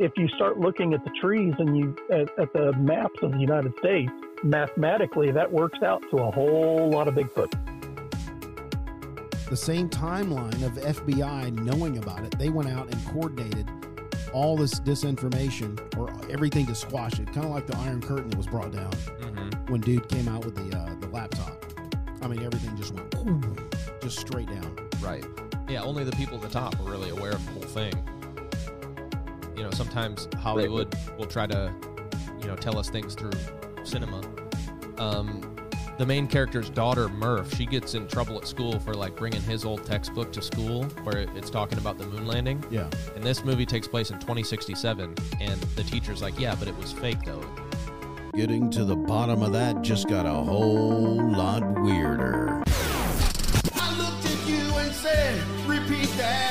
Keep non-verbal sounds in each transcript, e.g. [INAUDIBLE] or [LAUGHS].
if you start looking at the trees and you at, at the maps of the United States, mathematically that works out to a whole lot of Bigfoot. The same timeline of FBI knowing about it, they went out and coordinated all this disinformation or everything to squash it, kind of like the Iron Curtain that was brought down Mm-hmm. when dude came out with the uh, the laptop. I mean, everything just went just straight down. Right. Yeah, only the people at the top are really aware of the whole thing. You know, sometimes Hollywood will try to, you know, tell us things through cinema. Um, the main character's daughter, Murph, she gets in trouble at school for like bringing his old textbook to school where it's talking about the moon landing. Yeah. And this movie takes place in 2067, and the teacher's like, "Yeah, but it was fake though." Getting to the bottom of that just got a whole lot weirder. I looked at you and said, repeat that.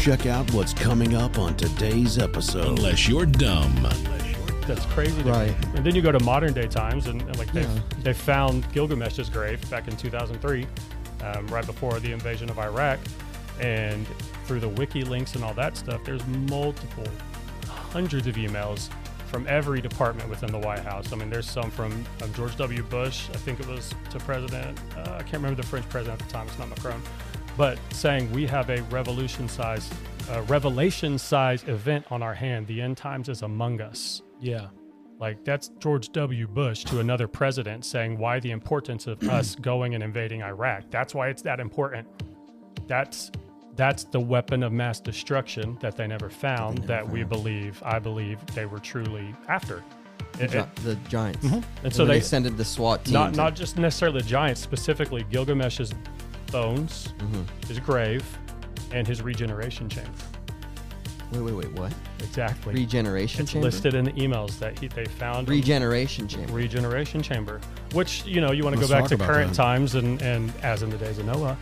Check out what's coming up on today's episode. Unless you're dumb. That's crazy. Right. me. And then you go to modern day times, and, and like they Yeah. they found Gilgamesh's grave back in 2003, um, right before the invasion of Iraq, and through the WikiLeaks and all that stuff, there's multiple hundreds of emails from every department within the White House. I mean, there's some from um, George W. Bush, I think it was to President, uh, I can't remember the French president at the time, it's not Macron, but saying we have a revolution size, uh, revelation size event on our hand. The end times is among us. Yeah. Like that's George W. Bush to another president saying why the importance of [CLEARS THROAT] us going and invading Iraq. That's why it's that important. That's that's the weapon of mass destruction that they never found that, we believe I believe they were truly after. The, It- it- the giants. and And so so they, they sent the SWAT team. not to- not just necessarily the giants, specifically Gilgamesh's bones, mm-hmm. his grave, and his regeneration chamber. wait, wait, wait. What? Exactly. Regeneration it's chamber. listed in the emails that he, they found. Regeneration chamber. regeneration chamber which you know you want to go back to current that. times and and as in the days of noah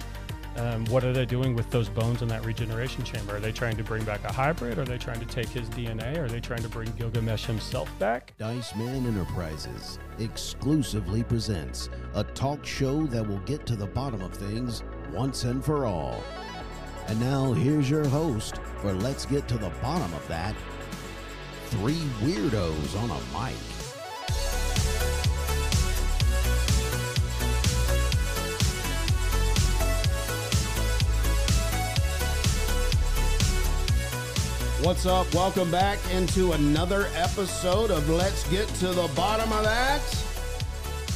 um, what are they doing with those bones in that regeneration chamber are they trying to bring back a hybrid are they trying to take his dna are they trying to bring gilgamesh himself back Dice Man Enterprises exclusively presents a talk show that will get to the bottom of things once and for all. And now here's your host for Let's Get to the Bottom of That Three Weirdos on a Mic. What's up? Welcome back into another episode of Let's Get to the Bottom of That.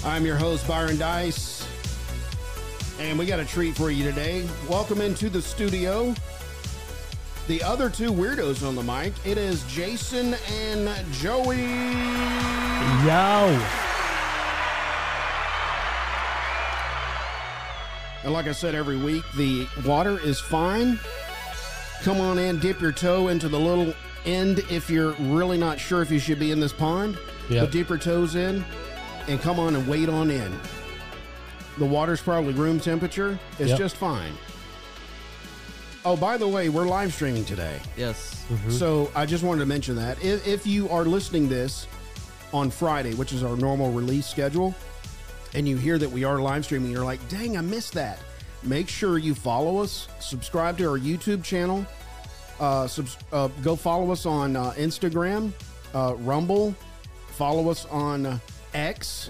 I'm your host, Byron Dice, and we got a treat for you today. Welcome into the studio. The other two weirdos on the mic. It is Jason and Joey. yo And like I said every week, the water is fine. Come on in, dip your toe into the little end if you're really not sure if you should be in this pond. Yep. But dip your toes in and come on and wade on in. The water's probably room temperature. It's Yep. just fine. Oh, by the way, we're live streaming today. Yes. Mm-hmm. So I just wanted to mention that if, if you are listening this on Friday, which is our normal release schedule, and you hear that we are live streaming, you're like, dang, I missed that. Make sure you follow us, subscribe to our YouTube channel, uh, subs- uh, go follow us on uh, Instagram, uh, Rumble, follow us on uh, X.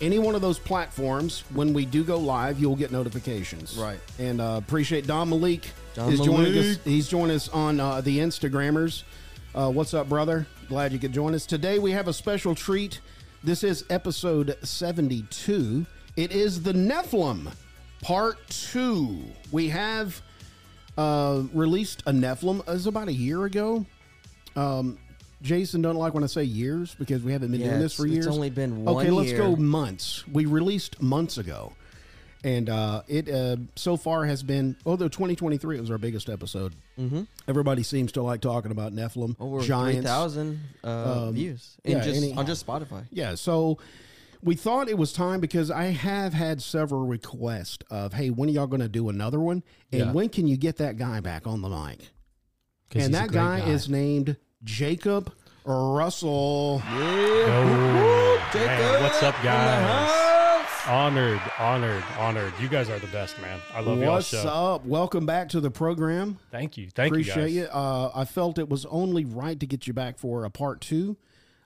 Any one of those platforms, when we do go live, you'll get notifications. Right. And uh, appreciate Don Malik Don is joining us. He's joining us on uh, the Instagrammers. Uh, what's up, brother? Glad you could join us today. We have a special treat. This is episode seventy-two. It is the Nephilim, part two. We have uh, released a Nephilim. It was about a year ago. Um, Jason doesn't like when I say years because we haven't been Yeah, doing this for years. it's only been one Okay, let's year. go months. We released months ago, and uh, it uh, so far has been. Although 2023 was our biggest episode. Mm-hmm. Everybody seems to like talking about Nephilim, Over giants. three thousand uh, views. In yeah, just any- on just Spotify. Yeah, so we thought it was time because I have had several requests of, hey, when are y'all going to do another one? And Yeah. when can you get that guy back on the mic? And that great guy, is named Jacob Russell. Oh, man, what's up guys Honored, honored, honored. You guys are the best, man. I love y'all What's show. up? Welcome back to the program. Thank you, thank you. Appreciate you. you. Guys. Uh, I felt it was only right to get you back for a part two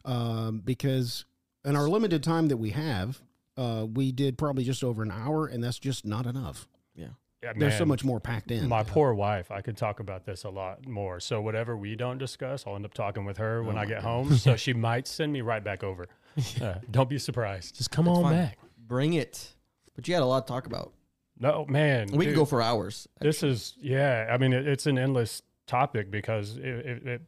um, because in our limited time that we have, uh, we did probably just over an hour, and that's just not enough. Yeah, There's so much more packed in. My poor wife. I could talk about this a lot more. So whatever we don't discuss, I'll end up talking with her when Oh I my get home. so [LAUGHS] she might send me right back over. Uh, don't be surprised. Just come That's on fine. back. Bring it. But you had a lot to talk about. No, man. We could dude, go for hours. This is yeah. I mean, it, it's an endless topic because it, it, it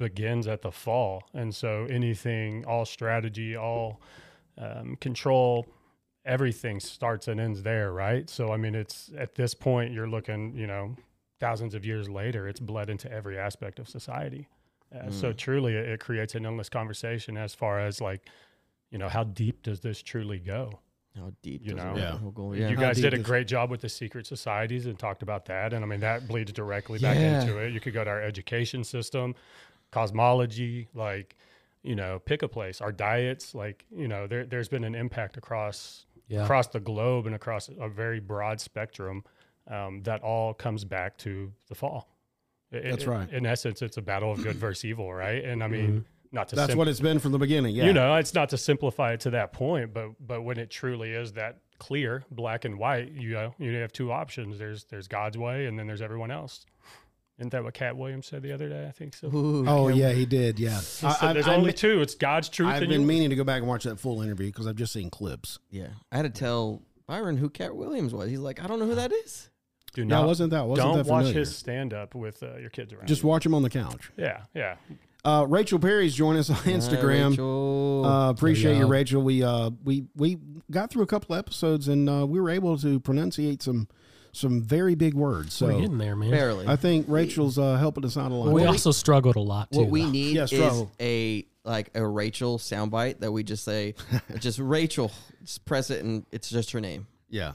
begins at the fall, and so anything, all strategy, all um, control, everything starts and ends there, right? So I mean, it's at this point you're looking, you know, thousands of years later, it's bled into every aspect of society. Uh, So Mm. truly, it, it creates an endless conversation as far as like, you know, how deep does this truly go? How deep You does know. it Yeah. go? Go- You How guys did a is- great job with the secret societies and talked about that. And I mean, that bleeds directly back Yeah. into it. You could go to our education system, cosmology, like, you know, pick a place, our diets, like, you know, there, there's been an impact across Yeah. across the globe and across a very broad spectrum um, that all comes back to the fall. It- That's it- right. In essence, it's a battle of good [CLEARS THROAT] versus evil, right? And I mean, not to That's sim- what it's been from the beginning. Yeah. you know, it's not to simplify it to that point, but but when it truly is that clear, black and white, you know, you have two options. There's there's God's way, and then there's everyone else. Isn't that what Katt Williams said the other day? I think so. Ooh, Oh okay. yeah, he did. Yeah. He said there's I, only two. It's God's truth I've and been you- meaning to go back and watch that full interview because I've just seen clips. Yeah. I had to tell Byron who Katt Williams was. He's like, I don't know who that is. Do No, not, wasn't that wasn't don't that watch his stand up with uh, your kids around. Just you. watch him on the couch. yeah, yeah. Uh, Rachel Perry's joining us on Instagram. Rachel. Uh, appreciate you, y'all. Rachel. We uh we we got through a couple episodes and uh, we were able to pronunciate some some very big words. So We're getting there, man. Barely. I think Rachel's uh, helping us out a lot. But we we- also struggled a lot too. what we though. need Yeah, is a like a Rachel soundbite that we just say, [LAUGHS] just Rachel, just press it and it's just her name. Yeah,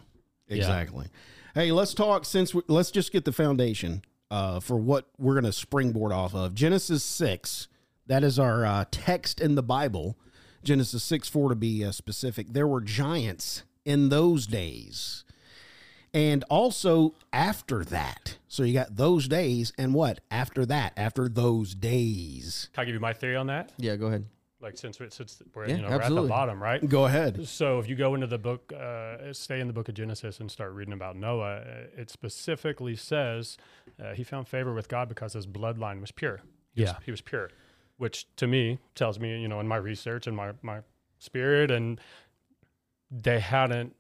exactly. Hey, let's talk since we, let's just get the foundation uh, for what we're going to springboard off of. Genesis six. That is our uh, text in the Bible. Genesis six four to be uh, specific. There were giants in those days, and also after that. So you got those days, and what after that? After those days. Can I give you my theory on that? Yeah, go ahead. Like since we're, since we're Yeah, you know we're at the bottom, right? Go ahead. So if you go into the book, uh, stay in the book of Genesis and start reading about Noah, uh, it specifically says uh, he found favor with God because his bloodline was pure. He was- Yeah. he was pure, which to me tells me, you know, in my research and my my spirit, and they hadn't,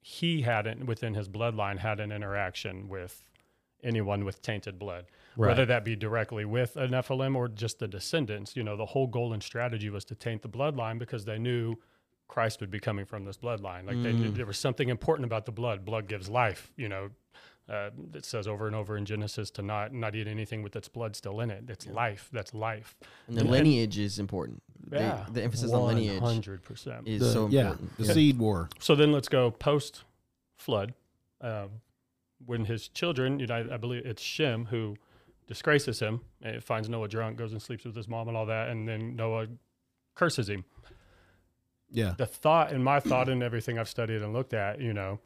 he hadn't within his bloodline had an interaction with anyone with tainted blood whether that be directly with a Nephilim or just the descendants. You know, the whole goal and strategy was to taint the bloodline because they knew Christ would be coming from this bloodline. Like they, Mm. there was something important about the blood. Blood gives life. You know, uh, it says over and over in Genesis to not not eat anything with its blood still in it. It's life. That's life. And the And- lineage is important. The- Yeah, The, emphasis on lineage hundred percent. is The- so yeah, important. the seed war. So then let's go post flood. Um, when his children, you know, I, I believe it's Shem who disgraces him and finds Noah drunk, goes and sleeps with his mom and all that, and then Noah curses him. Yeah. The thought and my thought and everything I've studied and looked at, you know,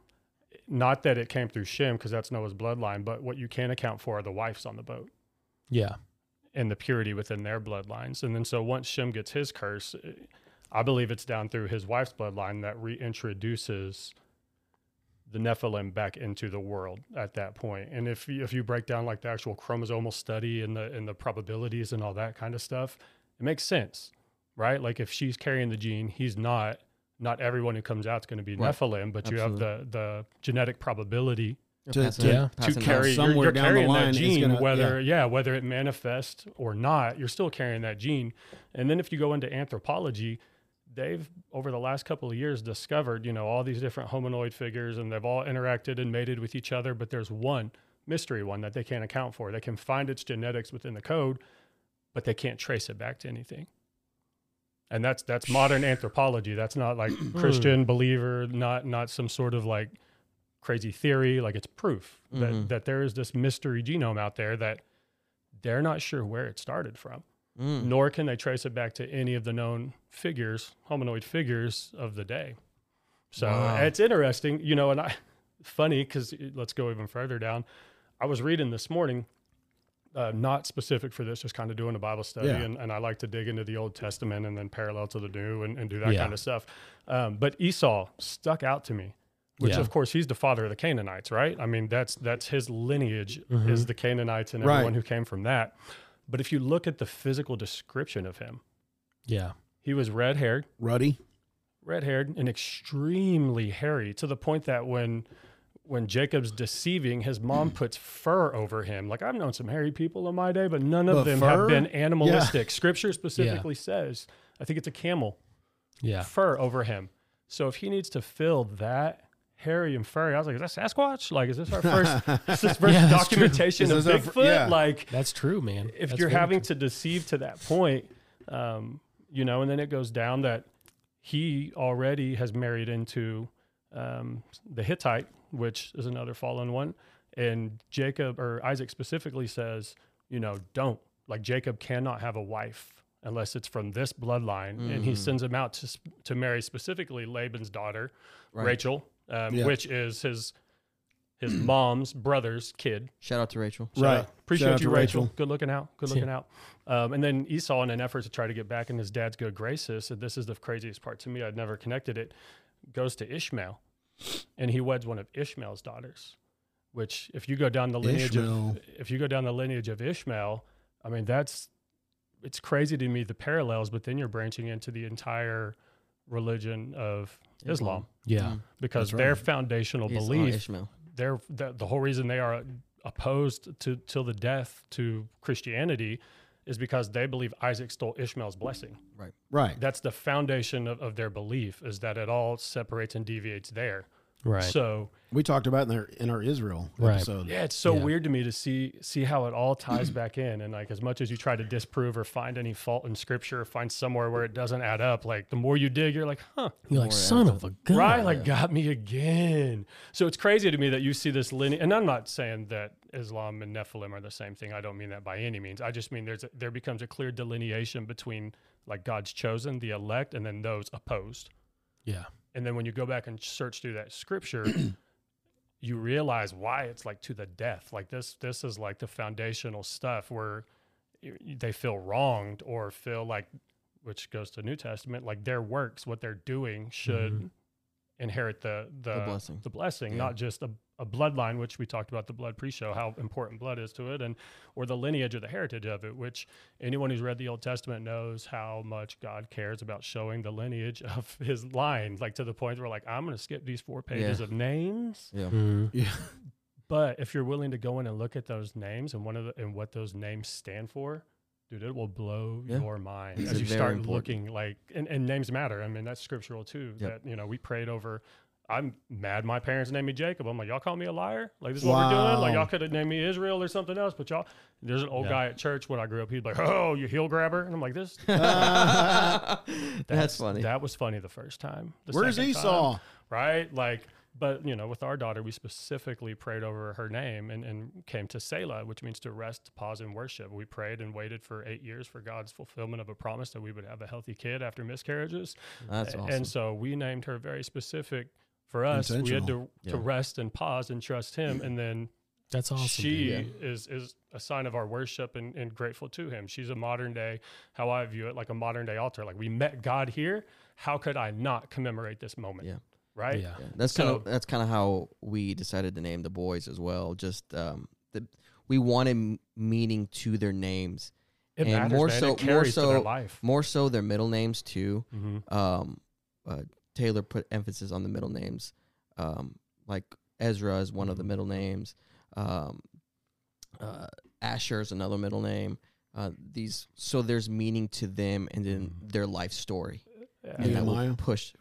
not that it came through Shem because that's Noah's bloodline, but what you can account for are the wives on the boat Yeah. and the purity within their bloodlines. And then so once Shem gets his curse, I believe it's down through his wife's bloodline that reintroduces the Nephilim back into the world at that point. And if you, if you break down like the actual chromosomal study and the and the probabilities and all that kind of stuff, it makes sense, right? Like if she's carrying the gene, he's not. Not everyone who comes out is going to be Right. Nephilim, but you have the the genetic probability To- Pass to- Yeah. to it down. carry you're, somewhere you're down the carrying line that is gene gonna- whether yeah. whether it manifests or not you're still carrying that gene and then if you go into anthropology they've over the last couple of years discovered you know all these different hominoid figures and they've all interacted and mated with each other but there's one mystery one that they can't account for they can find its genetics within the code but they can't trace it back to anything and that's that's modern anthropology that's not like christian believer not not some sort of like crazy theory like it's proof that Mhm. that there is this mystery genome out there that they're not sure where it started from Mm. nor can they trace it back to any of the known figures hominoid figures of the day So Wow. it's interesting, you know, and I funny because let's go even further down. I was reading this morning, uh, not specific for this, just kind of doing a Bible study, Yeah. and, and I like to dig into the Old Testament and then parallel to the New and, and do that Yeah. kind of stuff. Um, but Esau stuck out to me, which Yeah. of course he's the father of the Canaanites, right? I mean that's that's his lineage Mhm. is the Canaanites and Right. everyone who came from that. But if you look at the physical description of him, Yeah. he was red haired, Ruddy. red haired and extremely hairy to the point that when when Jacob's deceiving, his mom puts fur over him. Like I've known some hairy people in my day, but none of But them fur? have been animalistic. Scripture specifically says, I think it's a camel, Yeah. fur over him. So if he needs to fill that hairy and furry, I was like, is that Sasquatch? Like, is this our first, [LAUGHS] is this first Yeah, documentation of Bigfoot? yeah. Like, That's true, man. if That's you're having true. to deceive to that point, um, you know, and then it goes down that he already has married into um, the Hittite, which is another fallen one, and Jacob or Isaac specifically says, you know, don't like Jacob cannot have a wife unless it's from this bloodline, and he Mhm. sends him out to to marry specifically Laban's daughter, Right. Rachel, um, Yeah. which is his his [CLEARS THROAT] mom's brother's kid. Shout out to Rachel. Shout Right. out. Appreciate Shout out you, to Rachel. Rachel. Good looking out. Good looking out. Um, and then Esau, in an effort to try to get back in his dad's good graces, and this is the craziest part to me, I'd never connected it, goes to Ishmael and he weds one of Ishmael's daughters. Which, if you go down the lineage Ishmael. of if you go down the lineage of Ishmael, I mean that's it's crazy to me the parallels, but then you're branching into the entire religion of Islam, Yeah. Mm. because That's their foundational Esau, belief Ishmael. they're the, the whole reason they are opposed to till the death to Christianity is because they believe Isaac stole Ishmael's blessing. Right. Right. That's the foundation of, of their belief is that it all separates and deviates there. Right. So We talked about in our in our Israel Right. episode. yeah, it's so Yeah. weird to me to see see how it all ties [CLEARS THROAT] back in. And like as much as you try to disprove or find any fault in scripture, or find somewhere where it doesn't add up, like the more you dig, you're like, huh, You're like, son of a gun. right? Like got me again. So it's crazy to me that you see this lineage, and I'm not saying that Islam and Nephilim are the same thing. I don't mean that by any means. I just mean there's a, there becomes a clear delineation between like God's chosen, the elect, and then those opposed. Yeah. And then when you go back and search through that scripture, [CLEARS THROAT] you realize why it's like to the death. Like this, this is like the foundational stuff where they feel wronged or feel like, which goes to New Testament, like their works, what they're doing, should Mhm. inherit the the, The blessing. the blessing, Yeah. not just a, a bloodline, which we talked about the blood pre-show, how important blood is to it, and or the lineage or the heritage of it. Which anyone who's read the Old Testament knows how much God cares about showing the lineage [LAUGHS] of His line, like to the point where like I'm going to skip these four pages Yeah. of names. Yeah. Mhm. Yeah. But if you're willing to go in and look at those names and one of the, and what those names stand for, dude, it will blow Yeah. your mind It's as you start important. looking like and, and names matter. I mean, that's scriptural too. Yep. That you know, we prayed over. I'm mad. My parents named me Jacob. I'm like, y'all call me a liar. Like this is what we're doing. Like y'all could have named me Israel or something else, but y'all. There's an old Yeah. guy at church when I grew up. He'd be like, "Oh, you heel grabber," and I'm like, "This." [LAUGHS] That's funny. That was funny the first time. The Where's second time- Esau? right? Like, but you know, with our daughter, we specifically prayed over her name and, and came to Selah, which means to rest, pause, and worship. We prayed and waited for eight years for God's fulfillment of a promise that we would have a healthy kid after miscarriages. That's awesome. And so we named her very specific for us. We had to, Intentional. to rest and pause and trust him. And then That's awesome. she man. is is a sign of our worship and, and grateful to him. She's a modern day, how I view it, like a modern day altar. Like we met God here. How could I not commemorate this moment? Yeah. Right. Yeah. Yeah, that's kind of that's kind of how we decided to name the boys as well. Just um, the, we wanted meaning to their names, It And matters, more man. so- it more to their so- more so their middle names too. Mm-hmm. Um, uh, Taylor put emphasis on the middle names, um, like Ezra is one of the middle names. Um, uh, Asher is another middle name. Uh, these so there's meaning to them and then their life story, Yeah. and that Nehemiah? will push.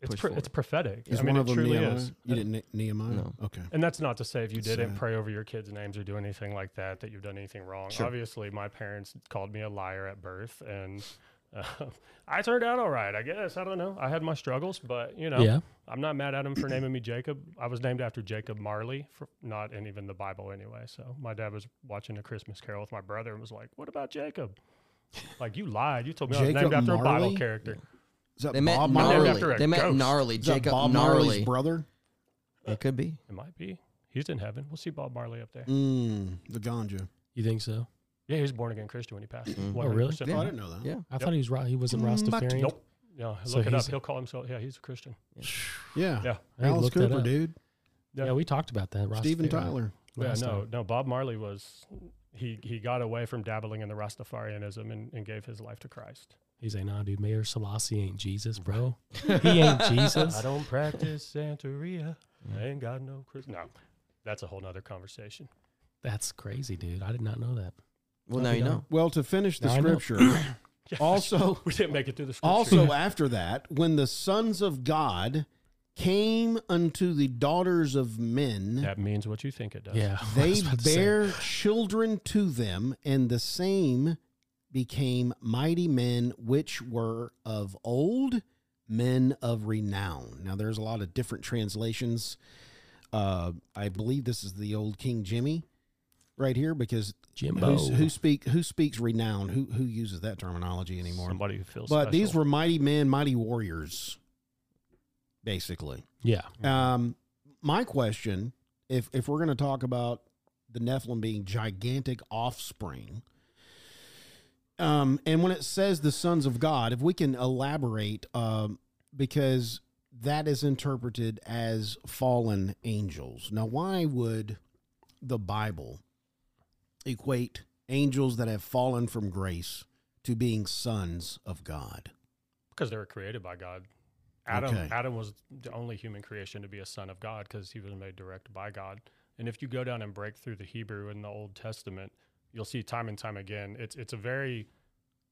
It's push pro- forward. it's prophetic. Is I mean, one it of them truly Nehemiah? is. You didn't Ne- Nehemiah? No. Okay. And that's not to say if you It's didn't sad. pray over your kids' names or do anything like that, that you've done anything wrong. Sure. Obviously, my parents called me a liar at birth, and uh, [LAUGHS] I turned out all right. I guess I don't know. I had my struggles, but you know, Yeah. I'm not mad at him for naming me Jacob. I was named after Jacob Marley, for, not in even the Bible anyway. So my dad was watching a Christmas Carol with my brother and was like, "What about Jacob?" Like you lied. You told me I was named after a Bible character. Is that They met Bob Named gnarly. after a They met ghost. gnarly. Is that Jacob Bob gnarly. Marley's brother? It could be. It might be. He's in heaven. We'll see Bob Marley up there. Mm, the ganja. You think so? Yeah, he was born again Christian when he passed. Mhm. Oh, really? 100%. Oh, I didn't know that. Yeah. I Yep. thought he was right. He wasn't Mm, but- Rastafarian. Nope. Yeah, So look it up. He'll call himself. Yeah, he's a Christian. Yeah. Yeah. Hey, Alice that Cooper, up. dude. Yeah. Yeah. we talked about that. Steven Tyler. Yeah, no, time. no. Bob Marley was he he got away from dabbling in the Rastafarianism and, and gave his life to Christ. He's like, nah, dude, Haile Selassie ain't Jesus, bro. [LAUGHS] he ain't Jesus. I don't practice Santeria. I ain't got no Chris. No, that's a whole nother conversation. That's crazy, dude. I did not know that. Well, now you know. Well, to finish the Now I know. scripture, [COUGHS] [COUGHS] also [LAUGHS] we didn't make it through the scripture. also after that, when the sons of God came unto the daughters of men, that means what you think it does. Yeah. [LAUGHS] I they was about to say. bare children to them, and the same became mighty men which were of old, men of renown. Now, there's a lot of different translations. Uh, I believe this is the old King Jimmy right here because Jimbo. who's, who speak who speaks renown? Who who uses that terminology anymore? Somebody who feels. But these were mighty men, mighty warriors, basically. yeah. Um, my question, if if we're going to talk about the Nephilim being gigantic offspring, um, and when it says the sons of God, if we can elaborate, um, because that is interpreted as fallen angels. Now, why would the Bible equate angels that have fallen from grace to being sons of God? because they were created by God. Adam Okay. Adam was the only human creation to be a son of God because he was made direct by God. And if you go down and break through the Hebrew in the Old Testament, you'll see time and time again it's it's a very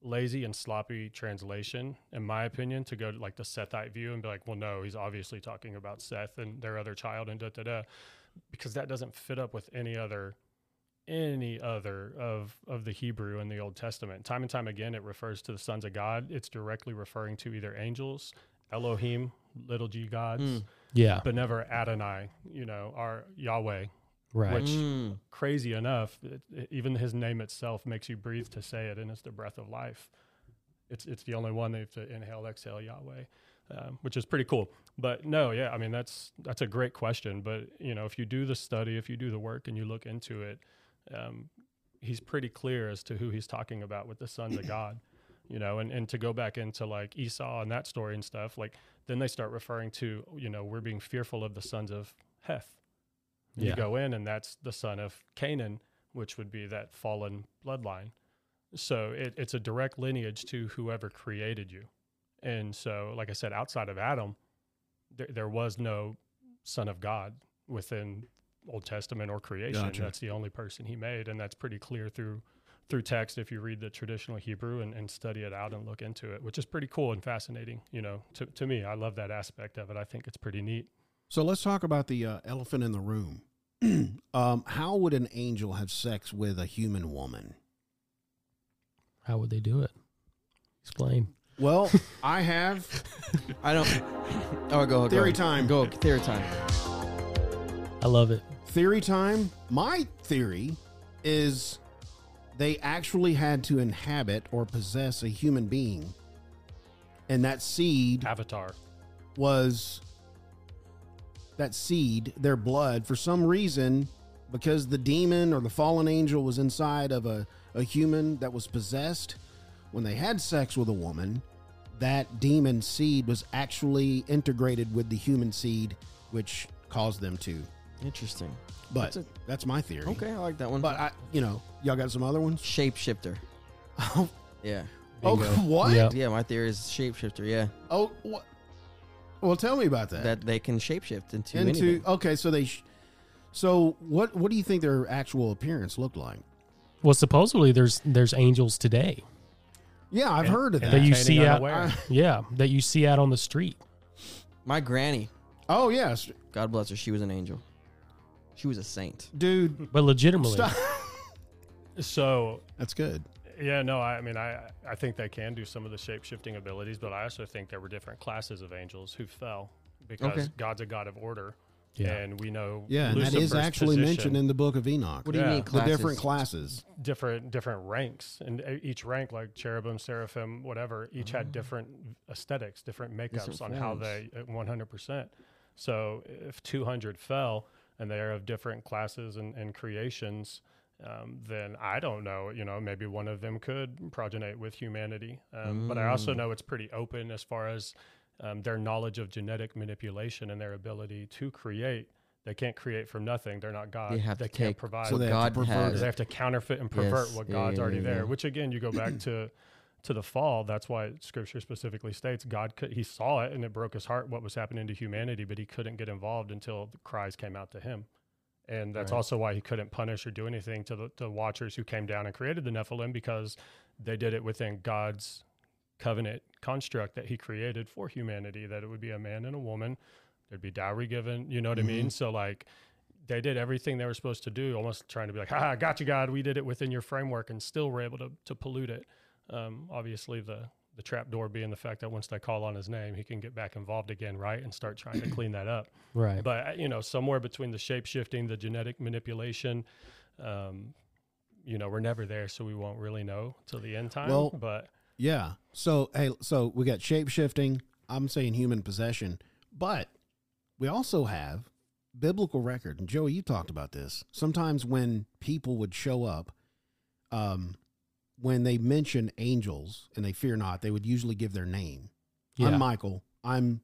lazy and sloppy translation, in my opinion, to go to like the Sethite view and be like, well, no, he's obviously talking about Seth and their other child and da da da, because that doesn't fit up with any other any other of of the Hebrew in the Old Testament. Time and time again, it refers to the sons of God. It's directly referring to either angels, Elohim, little g gods, Mm. Yeah. but never Adonai. You know, our Yahweh. Right. Which- Mm. Crazy enough, it, it- even his name itself makes you breathe to say it, and it's the breath of life. It's it's the only one they have to inhale, exhale Yahweh, um, which is pretty cool. But no, yeah, I mean that's that's a great question. But you know, if you do the study, if you do the work, and you look into it, um, he's pretty clear as to who he's talking about with the sons of [COUGHS] God. You know, and, and to go back into like Esau and that story and stuff, like then they start referring to, you know, we're being fearful of the sons of Heth. You Yeah. go in and that's the son of Canaan, which would be that fallen bloodline. So it, it's a direct lineage to whoever created you. And so, like I said, outside of Adam, there, there was no son of God within Old Testament or creation. Gotcha. That's the only person he made. And that's pretty clear through through text if you read the traditional Hebrew and, and study it out and look into it, which is pretty cool and fascinating. You know, to, to me, I love that aspect of it. I think it's pretty neat. So let's talk about the uh, elephant in the room. [CLEARS THROAT] um, how would an angel have sex with a human woman? How would they do it? Explain. Well, [LAUGHS] I have I don't. Oh, go. Theory go. time. Go. Theory time. I love it. Theory time. My theory is they actually had to inhabit or possess a human being, and that seed Avatar. was that seed, their blood, for some reason, because the demon or the fallen angel was inside of a, a human that was possessed, when they had sex with a woman, that demon seed was actually integrated with the human seed, which caused them to. Interesting. But That's that's, my theory. Okay, I like that one. But I, you know, y'all got some other ones? shapeshifter. Oh, Yeah. oh [LAUGHS] what? Yeah. Yeah, my theory is shapeshifter. Yeah, Oh, what? Well, tell me about that. that they can shapeshift into, Into anything. okay, so they, sh- so what? What do you think their actual appearance looked like? Well, supposedly there's there's angels today. Yeah, I've And- heard of that. That you see out- unaware. [LAUGHS] Yeah, that you see out on the street. My granny, oh yes, God bless her, she was an angel. She was a saint. dude. But legitimately, Stop. So That's good. Yeah, no, I, I mean, I I think they can do some of the shape shifting abilities, but I also think there were different classes of angels who fell because Okay. God's a God of order, Yeah. and we know Yeah, and that is Lucifer's actually position, mentioned in the book of Enoch. What do you Yeah. mean The the classes? different classes. different different ranks, and each rank, like cherubim, seraphim, whatever, each Ah. had different aesthetics, different makeups Different on how forms. they uh, 100%. So if 200 fell and they are of different classes and, and creations, um, then I don't know. You know, maybe one of them could progenate with humanity. Um, But I also Mm. know it's pretty open as far as um, their knowledge of genetic manipulation and their ability to create. They can't create from nothing. They're not God. They have to can't take provide. So what they have to God pervert has. they have to counterfeit and pervert Yes. what God's yeah, already yeah, there. yeah. Which again, you go back [CLEARS THROAT] to to the fall. That's why Scripture specifically states God could, he saw it and it broke his heart what was happening to humanity, but he couldn't get involved until the cries came out to him. And that's Right. also why he couldn't punish or do anything to the, the watchers who came down and created the Nephilim because they did it within God's covenant construct that he created for humanity, that it would be a man and a woman. There'd be dowry given, you know what I mean? Mm-hmm. So like they did everything they were supposed to do, almost trying to be like, ha, got you, God. We did it within your framework and still were able to, to pollute it. Um, obviously, the, the trap door being the fact that once they call on his name, he can get back involved again, right? And start trying to clean that up. [CLEARS THROAT] Right. But, uh, you know, somewhere between the shape shifting, the genetic manipulation, um, you know, we're never there, so we won't really know till the end time. Well, but Yeah. So hey, so we got shape shifting. I'm saying human possession, but we also have biblical record. And Joey, you talked about this. Sometimes when people would show up, um, when they mention angels and they fear not, they would usually give their name. yeah. I'm Michael. I'm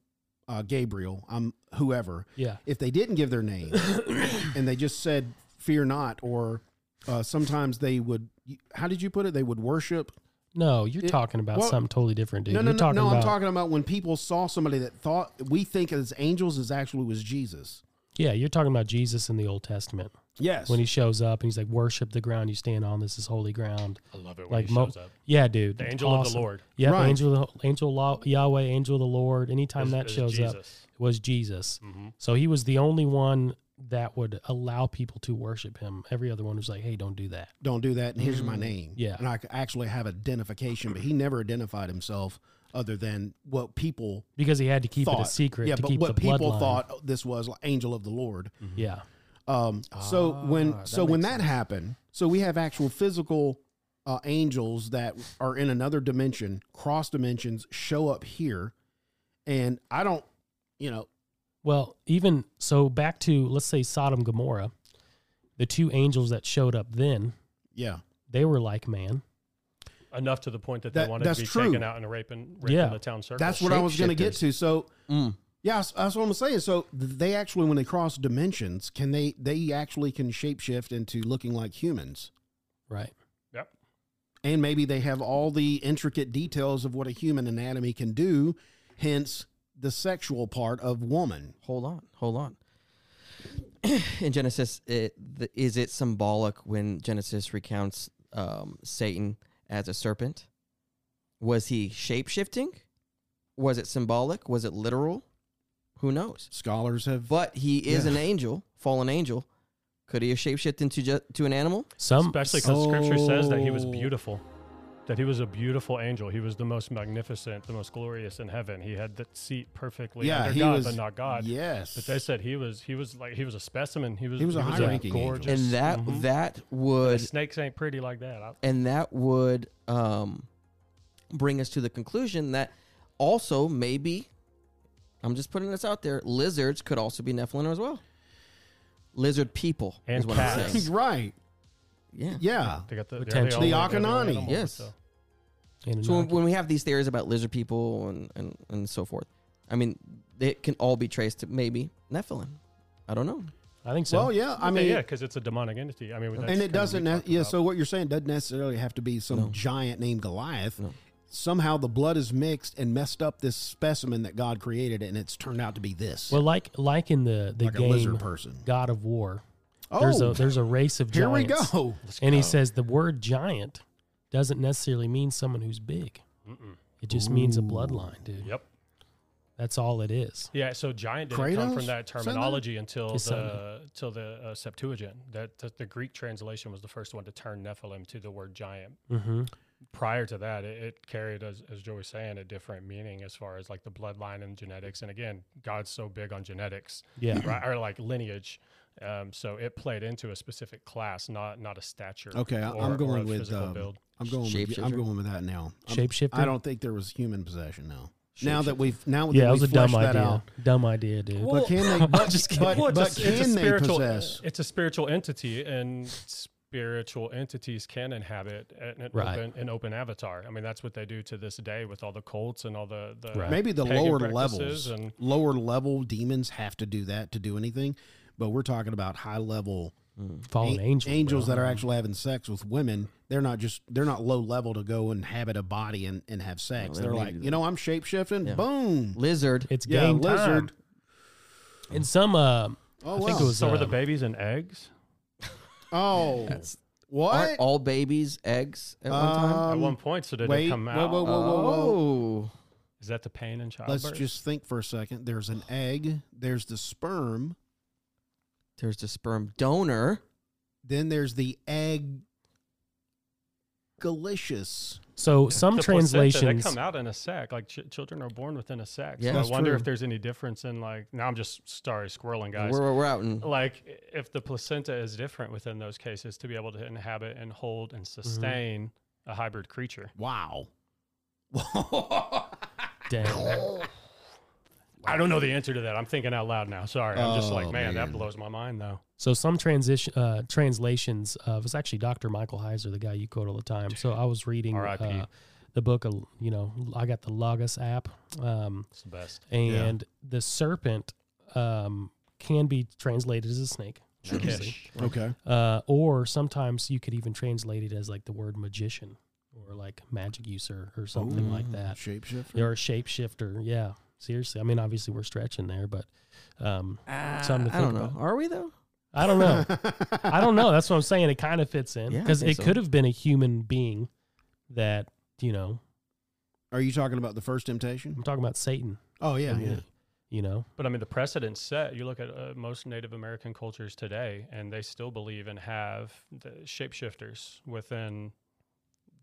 uh, Gabriel. I'm whoever. yeah. If they didn't give their name [COUGHS] and they just said "fear not," or uh, sometimes they would. How did you put it? They would worship No, you're It- talking about well, something totally different, dude. no, no, you're no, no. about I'm talking about when people saw somebody that thought we think as angels is actually was Jesus. yeah, you're talking about Jesus in the Old Testament Yes. when he shows up and he's like, "Worship the ground you stand on. This is holy ground." I love it when Like he mo- shows up. Yeah, dude. The angel of the Lord. Yeah, Right. angel, angel, law, Yahweh, angel of the Lord. Anytime is- that is shows up, Jesus. was Jesus. hmm So he was the only one that would allow people to worship him. Every other one was like, "Hey, don't do that." Don't do that. And here's my Mm. name. Yeah. And I actually have identification, but he never identified himself other than what people Because he had to keep thought. it a secret Yeah, to but keep what the people bloodline. thought this was like angel of the Lord. Yeah, Um, so Ah, when so when that sense. happened, so we have actual physical uh, angels that are in another dimension, cross dimensions, show up here, and I don't, you know, Well, even so, back to let's say Sodom and Gomorrah, the two angels that showed up then, yeah, they were like man. Enough to the point that, That- they wanted to be true. taken out and raping, raping Yeah. the town circle. that's what I was going to get to. So Mm. Yeah, that's, that's what I'm saying. So they actually, when they cross dimensions, can they they actually can shapeshift into looking like humans, Right. Yep. and maybe they have all the intricate details of what a human anatomy can do, hence the sexual part of woman. Hold on, hold on. [CLEARS THROAT] In Genesis, it, the, is it symbolic when Genesis recounts um, Satan as a serpent? Was he shape shifting? Was it symbolic? Was it literal? Who knows? Scholars have But he is Yeah. an angel, fallen angel. Could he have shapeshifted into ju- to an animal? Some Especially because Scripture says that he was Oh. beautiful, that he was a beautiful angel. He was the most magnificent, the most glorious in heaven. He had the seat perfectly yeah, under he God, was but not God. Yes, But they said he was he was like he was a specimen. He was He was a high-ranking angel. And that Mhm. that The would snakes ain't pretty like that. I- and that would um, bring us to the conclusion that also maybe I'm just putting this out there. Lizards could also be Nephilim as well. Lizard people And is what I'm cats. saying. right. Yeah. Yeah, They got the, they're Potentially. only- The they're only Akanani. animals, Yes. so. and So when, when we have these theories about lizard people and, and, and so forth, I mean, they can all be traced to maybe Nephilim. I don't know. I think so. Well, yeah. I mean, yeah, because it's a demonic entity. I mean, that's and it kinda doesn't. we Ne- talked yeah. about. So what you're saying doesn't necessarily have to be some No. giant named Goliath. No. Somehow the blood is mixed and messed up this specimen that God created, and it's turned out to be this. Well, like like in the the like a game lizard person. God of War, Oh, there's a there's a race of here we giants. go. And he says the word giant doesn't necessarily mean someone who's big. Mm-mm. It just means a bloodline, dude. Yep. That's all it is. Yeah, so giant didn't come from that Said that? terminology until He said the till the uh, Septuagint. That, that the Greek translation was the first one to turn Nephilim to the word giant. Mm-hmm. Prior to that, it, it carried, as, as Joey's saying, a different meaning as far as like the bloodline and genetics. And again, God's so big on genetics, Yeah. right? Or like lineage. Um, so it played into a specific class, not not a stature. Okay, I- or- I'm or a going with physical um, build. I'm going with, I'm going with that now. I'm- Shapeshifter? I don't think there was human possession now. Now that we've now Yeah, that it was a we've dumb fleshed that idea. out, Dumb idea, dude. but can they? [LAUGHS] But, just kidding. but, Well, but it's can they spiritual- possess? It's a spiritual entity, and spiritual entities can inhabit an, an Right. open, an open avatar. I mean, that's what they do to this day with all the cults and all the, the Right. Maybe the lower levels, and lower level demons have to do that to do anything. But we're talking about high level Fallen a- angels. angels bro. that are actually having sex with women. They're not just they're not low level to go and inhabit a body and, and have sex. they they're don't like, you know, I'm shape shifting. Yeah. Boom. Lizard. It's Yeah, game lizard. time. And some, uh, Oh, I think wow. it was. so were the babies and eggs. Oh, That's what? aren't all babies eggs at one time. At Um, one point, so did wait, it come whoa, out? whoa, whoa, whoa, whoa. Oh, Is that the pain in childbirth? Let's just think for a second. There's an egg. There's the sperm. there's the sperm donor. Then there's the egg. Delicious. So some The translations. they come out in a sac. Like ch- children are born within a sac. Yeah. so I wonder true. if there's any difference in like. Now I'm just sorry, squirreling guys. We're, we're out in like if the placenta is different within those cases to be able to inhabit and hold and mm-hmm. sustain a hybrid creature. Wow. [LAUGHS] Damn. [LAUGHS] I don't know the answer to that. I'm thinking out loud now. Sorry. I'm just Oh, like, man, man. that blows my mind though. So some transition uh, translations of it's actually Dr. Michael Heiser, the guy you quote all the time. So I was reading R.I.P.. uh, the book of you know I got the Logos app, um, It's the best. and the serpent um, can be translated as a snake, obviously. Ish. Okay. uh, or sometimes you could even translate it as like the word magician or like magic user or something like that, Shapeshifter. or a shapeshifter. Yeah, seriously. I mean, obviously we're stretching there, but um, Something to I don't think know. about. Are we though? I don't know. I don't know. That's what I'm saying. It kind of fits in [LAUGHS] because think it so. could have been a human being that you know. Are you talking about the first temptation? I'm talking about Satan. Oh yeah, I mean, yeah. You know. But I mean, the precedent set. You look at uh, most Native American cultures today, and they still believe and have the shapeshifters within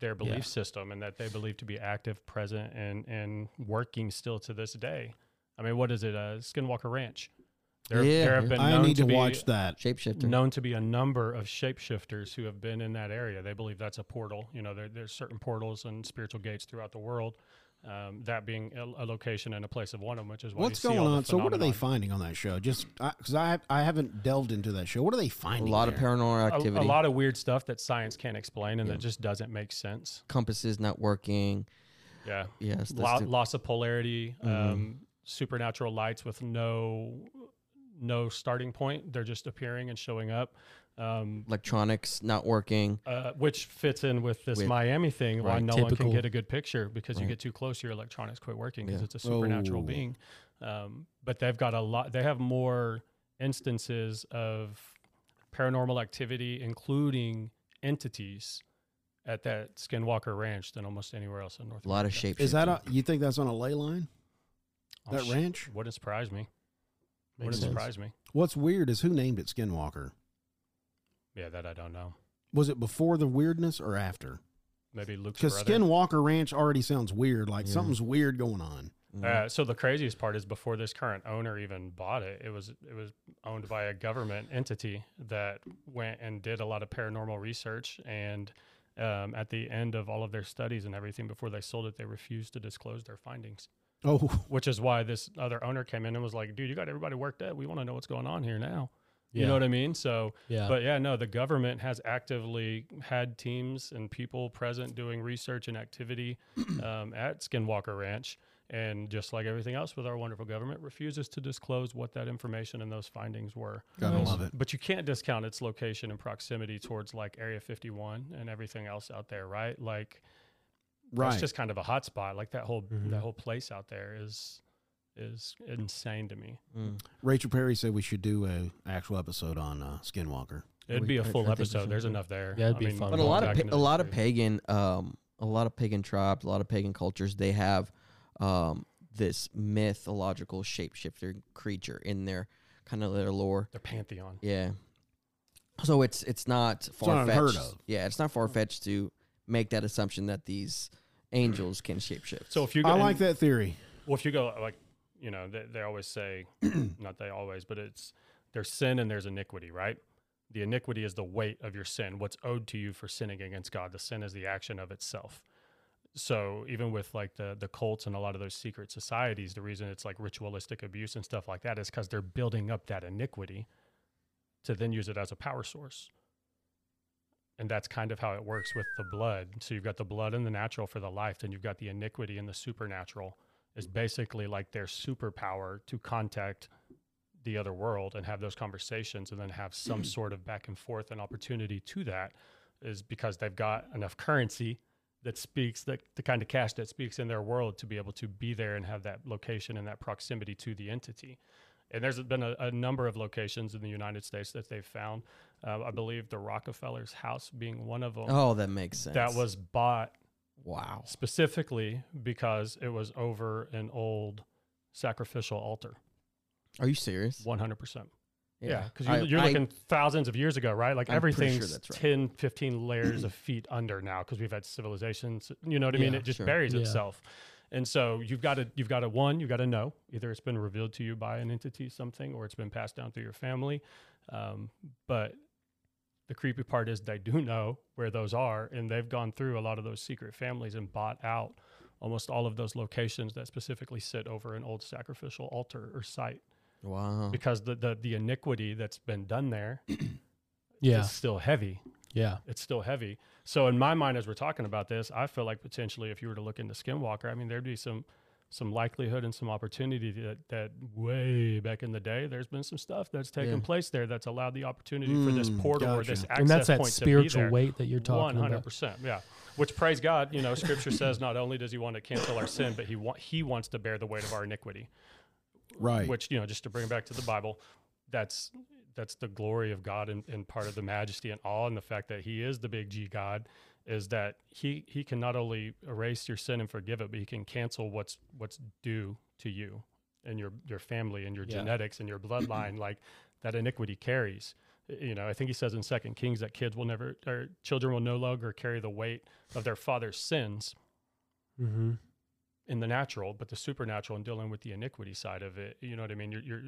their belief Yeah. system, and that they believe to be active, present, and and working still to this day. I mean, what is it? Uh, Skinwalker Ranch. There, Yeah, there have been I known need to be watch that. Shapeshifter. known to be a number of shapeshifters who have been in that area. They believe that's a portal. You know, there, there's certain portals and spiritual gates throughout the world. Um, that being a, a location and a place of one of them, which is why What's you see going all the on? So what are they finding on that show? Just because I, I haven't delved into that show. What are they finding? A finding? lot of there? paranormal a, activity. a lot of weird stuff that science can't explain and Yeah. that just doesn't make sense. compasses not working. Yeah. Yes. Lo- that's loss of polarity, Mhm. um, supernatural lights with no no starting point. They're just appearing and showing up. Um, electronics not working. uh, which fits in with this With- Miami thing, why right. no one can get a good picture because you get too close, your electronics quit working because Yeah. it's a supernatural Oh. being. Um, but they've got a lot. They have more instances of paranormal activity, including entities, at that Skinwalker Ranch than almost anywhere else in North. A lot of America. shape. Is that a, you think that's on a ley line? Oh, That sh- ranch? Wouldn't surprise me. Makes Wouldn't sense. surprise me. What's weird is who named it Skinwalker. Yeah, that I don't know. Was it before the weirdness or after? Maybe Luke's Because. Skinwalker Ranch already sounds weird. Like Yeah. something's weird going on. Uh, so the craziest part is before this current owner even bought it, it was it was owned by a government entity that went and did a lot of paranormal research. And um, at the end of all of their studies and everything, before they sold it, they refused to disclose their findings. Oh, [LAUGHS] Which is why this other owner came in and was like, "Dude, you got everybody worked up. We want to know what's going on here now." You Yeah. know what I mean? So, Yeah. but yeah, no, the government has actively had teams and people present doing research and activity [CLEARS THROAT] um, at Skinwalker Ranch. And just like everything else with our wonderful government, refuses to disclose what that information and those findings were. gotta Nice. love it. But you can't discount its location and proximity towards like Area 51 and everything else out there, right? Like, Right. that's just kind of a hot spot. Like that whole Mhm. that whole place out there is is insane to me. Mm. Rachel Perry said we should do a actual episode on uh, Skinwalker. It'd we- be a full think we episode. should There's enough there. Yeah, it'd be fun. But a lot of pa- a lot of pagan um a lot of pagan tribes, a lot of pagan cultures, they have um this mythological shapeshifter creature in their kind of their lore. their pantheon. Yeah. So it's it's not not far unheard fetched. Yeah, it's not far fetched to make that assumption that these angels can shapeshift. So if you go, I and- like that theory. Well, if you go like, you know, they, they always say, [CLEARS THROAT] not they always, but it's there's sin and there's iniquity, right? The iniquity is the weight of your sin, what's owed to you for sinning against God. The sin is the action of itself. So even with like the the cults and a lot of those secret societies, the reason it's like ritualistic abuse and stuff like that is because they're building up that iniquity to then use it as a power source. And that's kind of how it works with the blood. So you've got the blood and the natural for the life, then you've got the iniquity and the supernatural is basically like their superpower to contact the other world and have those conversations and then have some [CLEARS THROAT] sort of back and forth and opportunity to that is because they've got enough currency that speaks that the kind of cash that speaks in their world to be able to be there and have that location and that proximity to the entity. And there's been a, a number of locations in the United States that they've found. Uh, I believe the Rockefeller's house being one of them. oh, that makes sense. that was bought wow. specifically because it was over an old sacrificial altar. Are you serious? 100%. Yeah, because I- you're, you're I- looking thousands of years ago, right? Like I'm pretty sure everything's that's right. 10, 15 layers of feet under now because we've had civilizations. You know what I mean? Yeah, It just sure. buries Yeah. itself. And so you've got to, you've got to, one, you've got to know either it's been revealed to you by an entity, something, or it's been passed down through your family. Um, but the creepy part is they do know where those are, and they've gone through a lot of those secret families and bought out almost all of those locations that specifically sit over an old sacrificial altar or site Wow. because the, the the iniquity that's been done there [CLEARS THROAT] Yeah. is still heavy. Yeah. It's still heavy. So in my mind, as we're talking about this, I feel like potentially if you were to look into Skinwalker, I mean, there'd be some some likelihood and some opportunity that that way back in the day, there's been some stuff that's taken Yeah. place there that's allowed the opportunity for this Mm, portal or this access And that's that point spiritual weight that you're talking One hundred about. percent, yeah. Which praise God, you know, Scripture says not only does He want to cancel our sin, but He want He wants to bear the weight of our iniquity Right. which you know just to bring it back to the bible that's that's the glory of god and, and part of the majesty and awe and the fact that he is the big g god is that he he can not only erase your sin and forgive it but he can cancel what's what's due to you and your your family and your Yeah. genetics and your [CLEARS THROAT] bloodline like that iniquity carries you know i think he says in second kings that kids will never or children will no longer carry the weight of their father's sins Mm-hmm. in the natural, but the supernatural and dealing with the iniquity side of it. You know what I mean? You're you're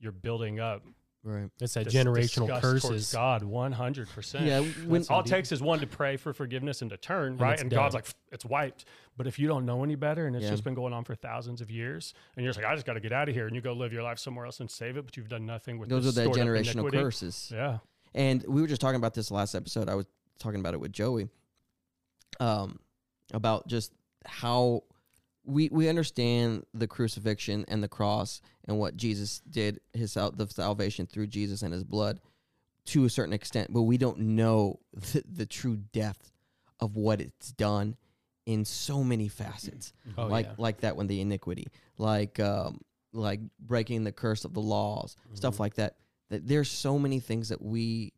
you're building up Right. It's that dis- generational curses. God, one hundred percent. Yeah. When, All it takes is one to pray for forgiveness and to turn, right? it's And God's like, it's wiped. But if you don't know any better and it's Yeah. just been going on for thousands of years, and you're just like, I just got to get out of here, and you go live your life somewhere else and save it, but you've done nothing with those this are the generational curses. Yeah, And we were just talking about this last episode. I was talking about it with Joey. Um, about just how we we understand the crucifixion and the cross and what Jesus did his sal- the salvation through Jesus and his blood to a certain extent, but we don't know [LAUGHS] the, the true depth of what it's done in so many facets [CLEARS THROAT] Oh, like yeah. like that when the iniquity like um like breaking the curse of the laws stuff Mm-hmm. like that that there's so many things that we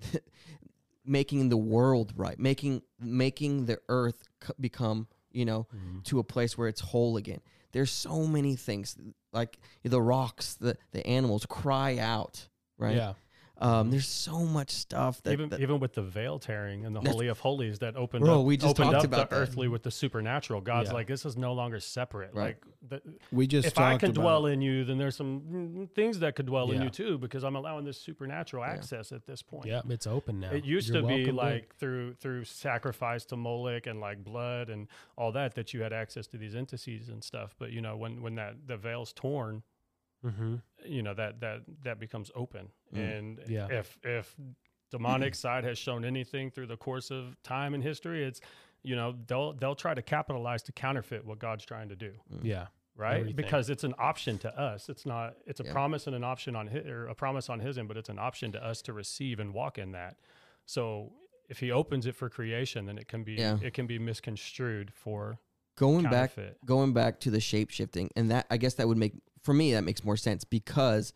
[LAUGHS] making the world right making making the earth become you know Mm-hmm. to a place where it's whole again there's so many things like the rocks the the animals cry out right Yeah. Um there's so much stuff that, even that- even with the veil tearing and the holy of holies that opened Bro, up, we just opened talked up about the that. earthly with the supernatural. God's Yeah. like, this is no longer separate. Right. Like, the, We just if I talked can about- dwell in you, then there's some mm, things that could dwell in you too, because I'm allowing this supernatural access at this point. Yeah. It's open now. It used You're to be welcome in. like through through sacrifice to Moloch and like blood and all that that you had access to these entities and stuff. But you know when when that the veil's torn, Mhm. you know that that that becomes open. Mm. And Yeah. if if demonic [CLEARS THROAT] side has shown anything through the course of time and history, it's you know they'll they'll try to capitalize to counterfeit what God's trying to do Yeah. right? Everything. Because it's an option to us. It's not. It's a Yeah. promise and an option on his, or a promise on his end, but it's an option to us to receive and walk in that. So if he opens it for creation, then it can be Yeah. it can be misconstrued for going back counterfeit. going back to the shape shifting and that i guess that would make for me that makes more sense because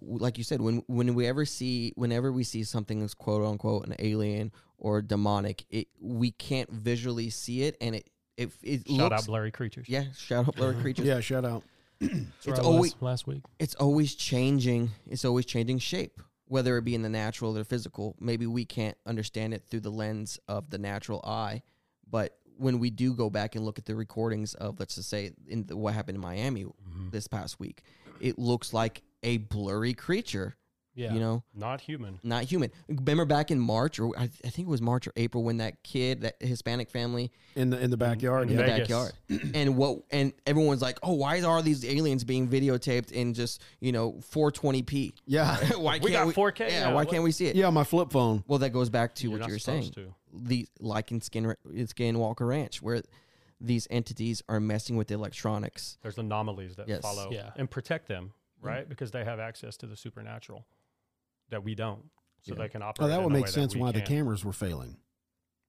like you said when when we ever see whenever we see something that's quote unquote an alien or demonic it we can't visually see it and it it, it Shout looks out blurry creatures. yeah shout out blurry [LAUGHS] creatures Yeah, shout out. That's [CLEARS THROAT] It's always- was last week. it's always changing it's always changing shape whether it be in the natural or the physical maybe we can't understand it through the lens of the natural eye But when we do go back and look at the recordings of, let's just say, in the, what happened in Miami Mm-hmm. this past week, it looks like a blurry creature. Yeah. You know, Not human. not human. Remember back in March, or I, I think it was March or April, when that kid, that Hispanic family, in the in the backyard. in yeah. the backyard. [CLEARS THROAT] and what and everyone's like, "Oh, why are these aliens being videotaped in just, you know, 420p?" Yeah. [LAUGHS] why We can't got 4K, Yeah, yeah, why what- can't we see it? Yeah, my flip phone. Well, that goes back to You're what you were saying. to. The like in Skin Skinwalker Ranch where these entities are messing with the electronics. There's anomalies that Yes. follow Yeah. and protect them, right? Because they have access to the supernatural that we don't. So Yeah. they can operate. Oh, that would make sense why the can't. cameras were failing.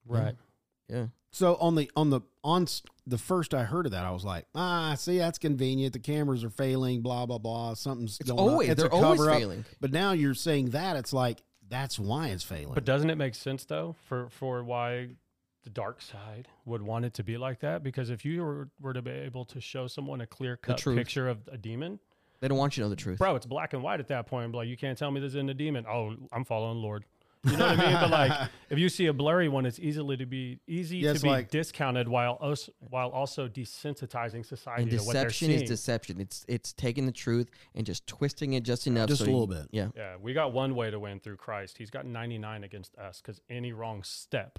Right. Yeah. So on the on the on the first I heard of that, I was like, ah, see, that's convenient. The cameras are failing. Blah blah blah. Something's It's going on. always It's a they're always cover-up. failing. But now you're saying that it's like that's why it's failing. But doesn't it make sense though for for why the dark side would want it to be like that? Because if you were, were to be able to show someone a clear cut truth. picture of a demon, They don't want you to know the truth. bro, it's black and white at that point. Like you can't tell me this isn't a demon. Oh, I'm following Lord. You know what I mean? But like, [LAUGHS] if you see a blurry one, it's easily to be easy Yeah, to it's be like- discounted while also, while also desensitizing society And to what they're deception seeing. is deception. It's it's taking the truth and just twisting it just enough. Just so a little you- bit. Yeah. Yeah, we got one way to win through Christ. He's got 99 against us because any wrong step,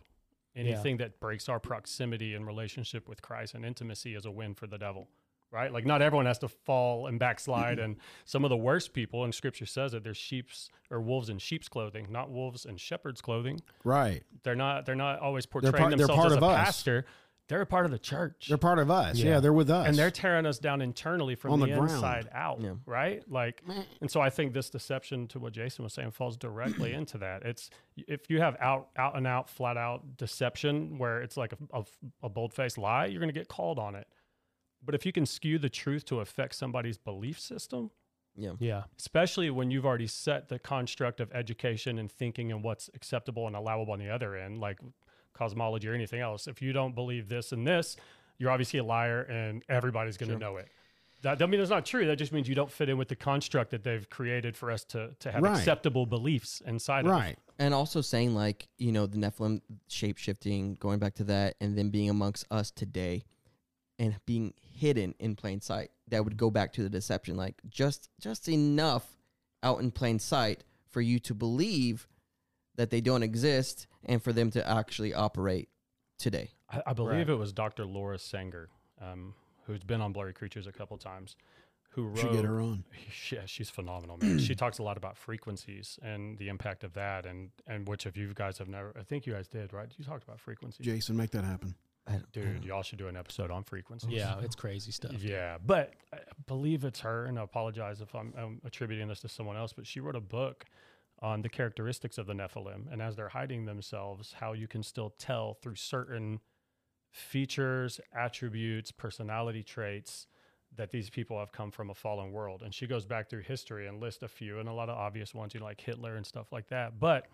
anything that breaks our proximity and relationship with Christ and intimacy is a win for the devil, right? Like, not everyone has to fall and backslide. and some of the worst people, and scripture says that they're sheep's or wolves in sheep's clothing, not wolves in shepherd's clothing. right. They're not, they're not always They're portraying part- they're themselves part as of a us. pastor. They're a part of the church. They're part of us. Yeah, Yeah. they're with us. and they're tearing us down internally from On the, the inside out, Yeah. right? Like, and so I think this deception to what Jason was saying falls directly [CLEARS THROAT] into that. It's if you have out, out and out, flat out deception where it's like a, a, a bold faced lie, you're going to get called on it. But if you can skew the truth to affect somebody's belief system, Yeah. Yeah. especially when you've already set the construct of education and thinking and what's acceptable and allowable on the other end, like cosmology or anything else. If you don't believe this and this, you're obviously a liar and everybody's going to know it. That doesn't mean it's not true. That just means you don't fit in with the construct that they've created for us to, to have Right. acceptable beliefs inside of. right. And also saying like, you know, the Nephilim shape shifting, going back to that, and then being amongst us today and being hidden in plain sight. That would go back to the deception, like just just enough out in plain sight for you to believe that they don't exist and for them to actually operate today. I, I believe Right. it was Dr. Laura Sanger, um, who's been on Blurry Creatures a couple times, who wrote. Should get her on. [LAUGHS] Yeah, she's phenomenal, man. she [CLEARS THROAT] talks a lot about frequencies and the impact of that, and and which if you guys have never, I think you guys did, right? You talked about frequencies, Jason, make that happen. I don't- dude. Y'all should do an episode on frequencies. Yeah. It's crazy stuff. yeah. But I believe it's her, and I apologize if I'm, I'm attributing this to someone else, but she wrote a book on the characteristics of the Nephilim, and as they're hiding themselves, how you can still tell through certain features, attributes, personality traits that these people have come from a fallen world. And she goes back through history and lists a few and a lot of obvious ones, you know, like Hitler and stuff like that. But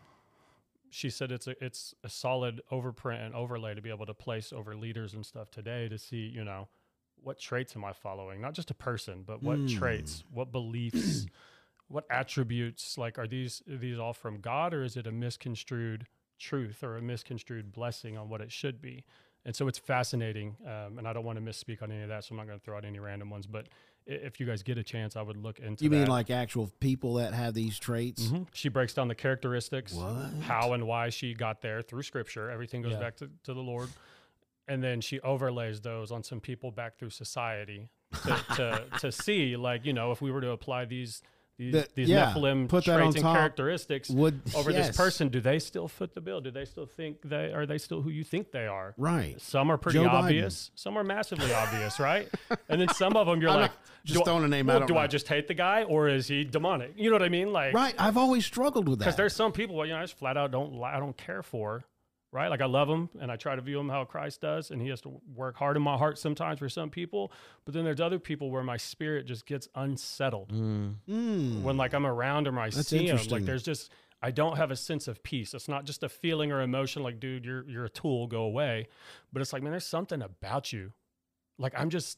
she said it's a it's a solid overprint and overlay to be able to place over leaders and stuff today to see, you know, what traits am I following? Not just a person, but what hmm. traits, what beliefs, [CLEARS THROAT] what attributes? Like, are these are these all from God, or is it a misconstrued truth or a misconstrued blessing on what it should be? And so it's fascinating, um, and I don't want to misspeak on any of that, so I'm not going to throw out any random ones. But if you guys get a chance, I would look into. You mean that. like actual people that have these traits? Mhm. She breaks down the characteristics, What? how and why she got there through scripture. Everything goes Yeah. back to, to the Lord. And then she overlays those on some people back through society to, to, to see, like, you know, if we were to apply these these, That- these yeah, Nephilim put that traits and top. characteristics Would over yes. this person, do they still fit the bill? Do they still think they are they still who you think they are? Right. Some are pretty Joe Biden. obvious. Some are massively obvious, right? And then some of them you're [LAUGHS] I'm like, just do, throwing a name well, out, I don't know. I just hate the guy or is he demonic? You know what I mean? Like, Right. I've always struggled with that because there's some people, you know, I just flat out don't I don't care for, right? Like I love them and I try to view them how Christ does, and He has to work hard in my heart sometimes for some people. But then there's other people where my spirit just gets unsettled Mm. When like I'm around or I That's see them. Like there's just I don't have a sense of peace. It's not just a feeling or emotion like, dude, you're you're a tool, go away. But it's like, man, there's something about you. Like I'm just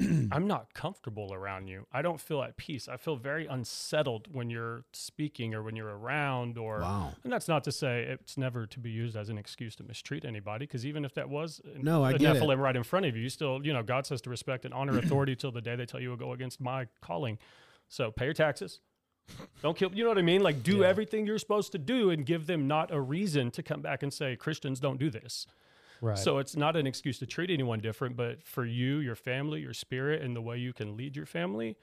[CLEARS THROAT] I'm not comfortable around you. I don't feel at peace. I feel very unsettled when you're speaking or when you're around or Wow. and that's not to say it's never to be used as an excuse to mistreat anybody because even if that was No, I a get it. Right in front of you, you still, you know, God says to respect and honor authority till the day they tell you to go against my calling. So pay your taxes. Don't kill, you know what I mean? Like do Yeah. everything you're supposed to do and give them not a reason to come back and say Christians don't do this. Right. So it's not an excuse to treat anyone different, but for you, your family, your spirit, and the way you can lead your family,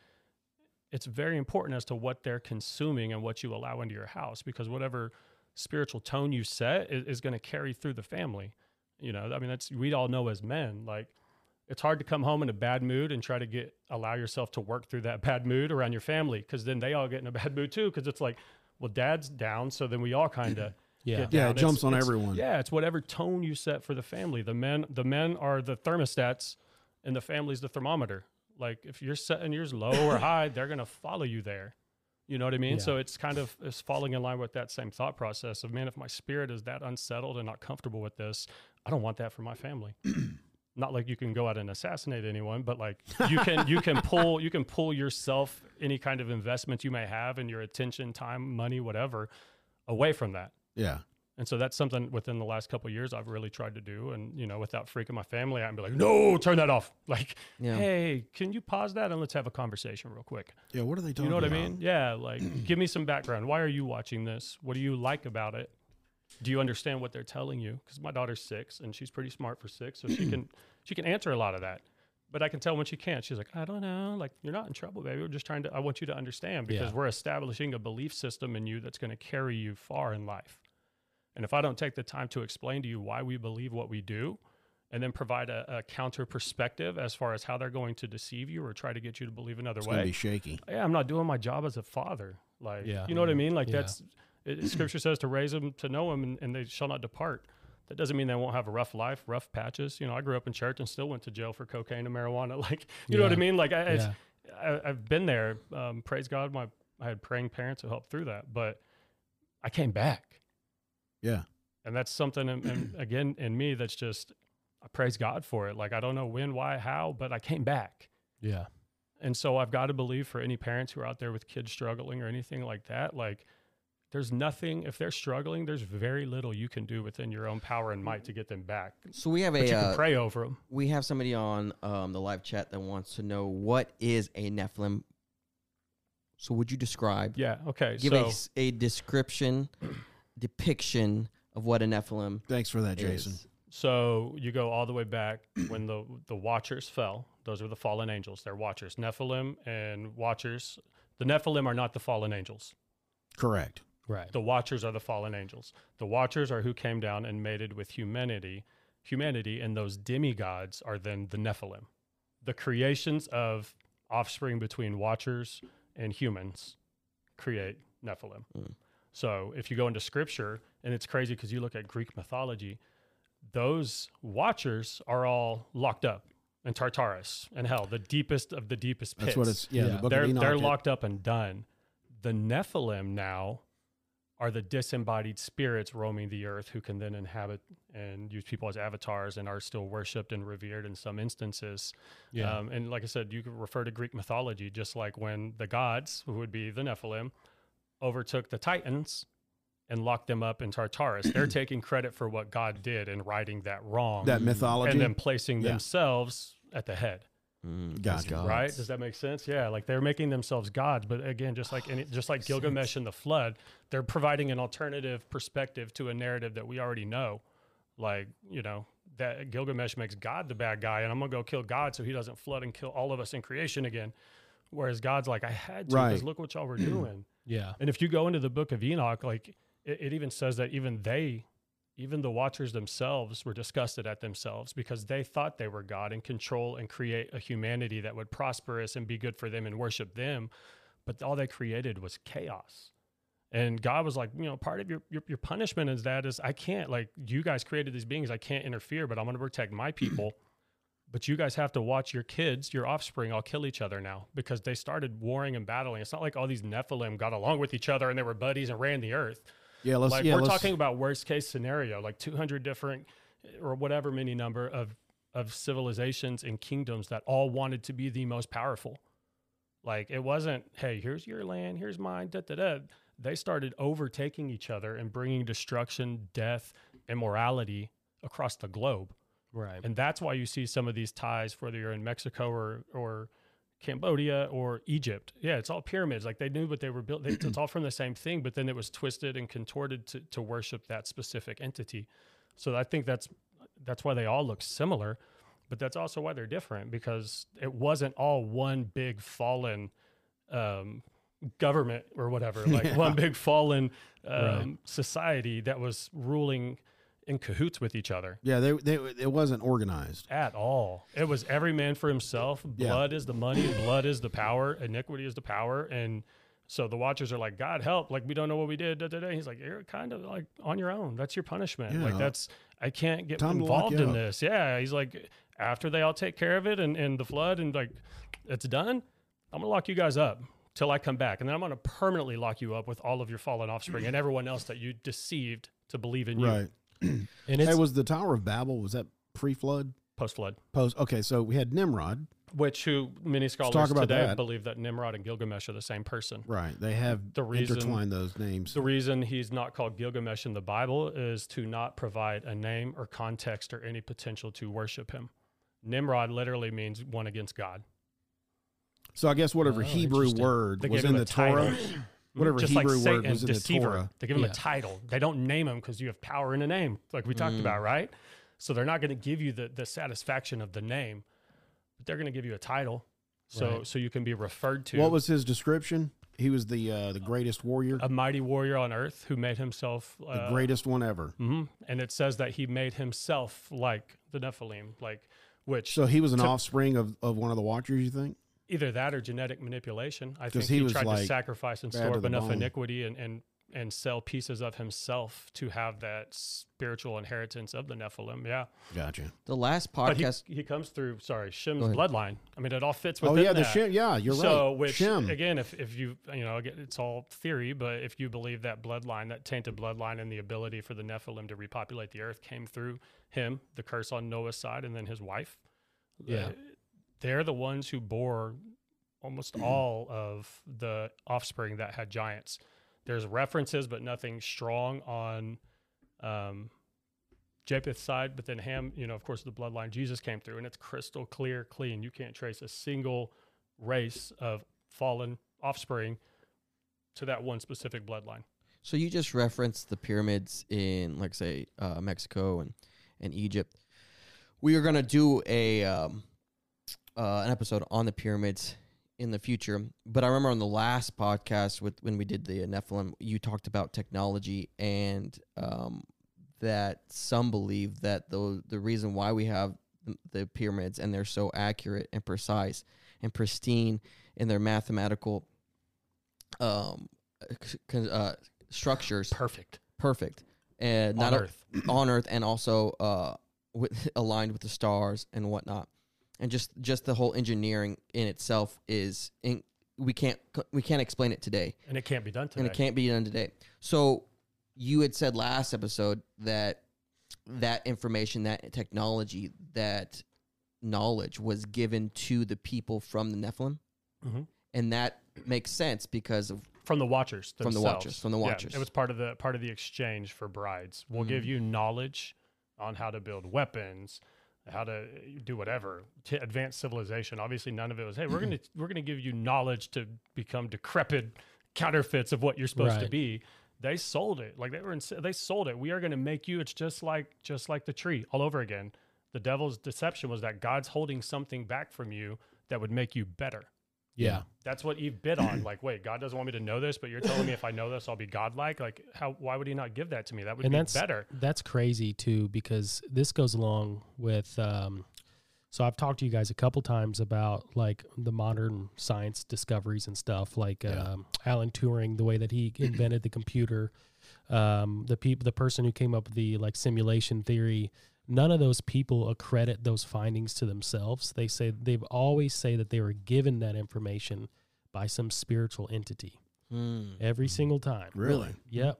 it's very important as to what they're consuming and what you allow into your house because whatever spiritual tone you set is, is going to carry through the family. You know, I mean, that's we all know as men, like it's hard to come home in a bad mood and try to get allow yourself to work through that [LAUGHS] bad mood around your family because then they all get in a bad mood too because it's like, well, dad's down, so then we all kind of yeah. Yeah, it jumps It's- on it's- everyone. Yeah, it's whatever tone you set for the family. The men, the men are the thermostats, and the family's the thermometer. Like if you're setting yours low or [LAUGHS] high, they're gonna follow you there. You know what I mean? Yeah. So it's kind of it's falling in line with that same thought process of man, if my spirit is that unsettled and not comfortable with this, I don't want that for my family. [CLEARS THROAT] not like you can go out and assassinate anyone, but like [LAUGHS] you can you can pull you can pull yourself any kind of investment you may have and your attention, time, money, whatever, away from that. Yeah. And so that's something within the last couple of years I've really tried to do. And, you know, without freaking my family out and be like, no, turn that off. [LAUGHS] Like, Yeah. hey, can you pause that and let's have a conversation real quick? Yeah. What are they talking You know what I mean? Yeah. Like, [CLEARS THROAT] give me some background. Why are you watching this? What do you like about it? Do you understand what they're telling you? Because my daughter's six and she's pretty smart for six. So she can, [CLEARS THROAT] she can answer a lot of that. But I can tell when she can't. She's like, I don't know. Like, you're not in trouble, baby. We're just trying to, I want you to understand because Yeah. we're establishing a belief system in you that's going to carry you far in life. And if I don't take the time to explain to you why we believe what we do, and then provide a, a counter perspective as far as how they're going to deceive you or try to get you to believe another It's way, gonna be shaky. yeah, I'm not doing my job as a father. Like, Yeah. you know what I mean? Like Yeah. that's it, scripture says to raise them to know him, and, and they shall not depart. That doesn't mean they won't have a rough life, rough patches. You know, I grew up in church and still went to jail for cocaine and marijuana. [LAUGHS] Like, you know what I mean? Like, I, yeah. I, I've been there. Um, praise God, my I had praying parents who helped through that, but I came back Yeah. and that's something in, in, [CLEARS THROAT] again in me that's just i praise god for it like i don't know when why how but i came back Yeah. and so i've got to believe for any parents who are out there with kids struggling or anything like that like there's nothing if they're struggling there's very little you can do within your own power and might to get them back So we have but a you can uh, pray over them we have somebody on um, the live chat that wants to know what is a Nephilim. So would you describe? yeah okay Give so a s- a, description, depiction of what a Nephilim Thanks for that, Jason. is. So you go all the way back [CLEARS THROAT] when the the Watchers fell. Those are the fallen angels. They're Watchers, Nephilim and Watchers. The Nephilim are not the fallen angels. Correct. Right. The Watchers are the fallen angels. The Watchers are who came down and mated with humanity, humanity, and those demigods are then the Nephilim, the creations of offspring between Watchers and humans create Nephilim. Mm. So if you go into Scripture, and it's crazy because you look at Greek mythology, those Watchers are all locked up in Tartarus and hell, the deepest of the deepest pits That's what it's. Yeah. Yeah. book they're they're locked up and done. The Nephilim now are the disembodied spirits roaming the earth who can then inhabit and use people as avatars and are still worshipped and revered in some instances. Yeah. Um, and like I said, you could refer to Greek mythology, just like when the gods, who would be the Nephilim, overtook the Titans and locked them up in Tartarus. They're [CLEARS THROAT] taking credit for what God did and righting that wrong that mythology. and then placing Yeah. themselves at the head Mm, God, Gotcha. right? Does that make sense? Yeah, like they're making themselves gods, but again, just like any, just like [SIGHS] Gilgamesh and the flood, they're providing an alternative perspective to a narrative that we already know. Like you know that Gilgamesh makes God the bad guy, and I'm gonna go kill God so he doesn't flood and kill all of us in creation again. Whereas God's like, I had to because Right. look what y'all were doing. [CLEARS THROAT] Yeah. And if you go into the book of Enoch, like it, it even says that even they, even the watchers themselves, were disgusted at themselves because they thought they were God and control and create a humanity that would prosperous and be good for them and worship them. But all they created was chaos. And God was like, you know, part of your, your your punishment is that is I can't like you guys created these beings, I can't interfere, but I'm going to protect my people. But you guys have to watch your kids, your offspring, all kill each other now because they started warring and battling. It's not like all these Nephilim got along with each other and they were buddies and ran the earth. yeah. Let's. like yeah. we're let's, talking about worst case scenario, like 200 different eh, or whatever many number of of civilizations and kingdoms that all wanted to be the most powerful. Like it wasn't, hey, here's your land, here's mine, da da da. They started overtaking each other and bringing destruction, death, immorality across the globe. Right. And that's why you see some of these ties, whether you're in Mexico or or Cambodia or Egypt. Yeah, it's all pyramids. Like they knew what they were built. They, it's all from the same thing, but then it was twisted and contorted to, to worship that specific entity. So I think that's that's why they all look similar, but that's also why they're different because it wasn't all one big fallen um, government or whatever, like [LAUGHS] one big fallen um, Right. society that was ruling in cahoots with each other Yeah, they, they it wasn't organized. at all. It was every man for himself. Yeah. Blood is the money, blood is the power, iniquity is the power. And so the watchers are like, God help, like we don't know what we did. Da, da, da. He's like, You're kind of like on your own. That's your punishment. Yeah. Like that's I can't get Time involved in up. this. Yeah. He's like, after they all take care of it and, and the flood and like it's done, I'm gonna lock you guys up till I come back. And then I'm gonna permanently lock you up with all of your fallen offspring and everyone else that you deceived to believe in you Right. And it's Hey, was the Tower of Babel was that pre-flood? post flood. Post. Okay, so we had Nimrod. Which who many scholars talk about today that. believe that Nimrod and Gilgamesh are the same person. Right. They have The reason- intertwined those names. The reason he's not called Gilgamesh in the Bible is to not provide a name or context or any potential to worship him. Nimrod literally means one against God. So I guess whatever Oh, Hebrew word They was in the title. Torah, whatever Just Hebrew like word Satan, was in the deceiver. Torah. They give him Yeah. a title. They don't name him because you have power in a name, like we talked Mm. about, right? So they're not going to give you the, the satisfaction of the name, but they're going to give you a title, so Right. so you can be referred to. What was his description? He was the uh, the greatest warrior, a mighty warrior on earth who made himself the uh, greatest one ever. hmm And it says that he made himself like the Nephilim, like which So he was an to- offspring of, of one of the Watchers. You think? Either that or genetic manipulation. I think he he, was, tried like, to sacrifice and store up enough bone. iniquity and, and and sell pieces of himself to have that spiritual inheritance of the Nephilim. Yeah, Gotcha. The last but he, podcast. he comes through. Sorry, Shem's Go ahead. bloodline. I mean, it all fits Oh yeah, the that. Shem. Yeah, you're so, right. which Shem. again, if if you you know, it's all theory, but if you believe that bloodline, that tainted bloodline, and the ability for the Nephilim to repopulate the earth came through him, the curse on Noah's side, and then his wife, Yeah. uh, they're the ones who bore almost all of the offspring that had giants. There's references, but nothing strong on um, Japheth's side. But then Ham, you know, of course, the bloodline Jesus came through, and it's crystal clear, clean. You can't trace a single race of fallen offspring to that one specific bloodline. So you just referenced the pyramids in, like, say, uh, Mexico and and Egypt. We are gonna do a um, uh, an episode on the pyramids in the future. But I remember on the last podcast with when we did the Nephilim, you talked about technology and um, that some believe that the the reason why we have the- pyramids and they're so accurate and precise and pristine in their mathematical um, uh, structures Perfect perfect and on not Earth. on Earth and also uh, with, [LAUGHS] aligned with the stars and whatnot, and just just the whole engineering in itself is in, we can't we can't explain it today, and it can't be done today. and it can't be done today. So you had said last episode that that information, that technology, that knowledge was given to the people from the Nephilim, Mhm. and that makes sense because of from the watchers From the. Watchers, from the Yeah, Watchers. it was part of the part of the exchange for brides. We'll give Mhm. you knowledge on how to build weapons, how to do whatever to advance civilization. Obviously, none of it was, hey, we're gonna [CLEARS THROAT] we're gonna give you knowledge to become decrepit counterfeits of what you're supposed to be. They sold it like they were. In, they sold it. We are going to make you. It's just like just like the tree all over again. The devil's deception was that God's holding something back from you that would make you better. Yeah. That's what Eve bid on. Like, wait, God doesn't want me to know this, but you're telling me if I know this, I'll be godlike. Like, how? Why would He not give that to me? That would And be that's better. That's crazy too, because this goes along with. Um, so I've talked to you guys a couple times about like the modern science discoveries and stuff, like Yeah. um, Alan Turing, the way that he invented the computer, um, the people, the person who came up with the like simulation theory. None of those people accredit those findings to themselves. They say they've always say that they were given that information by some spiritual entity Hmm. every single time. Really? Yep.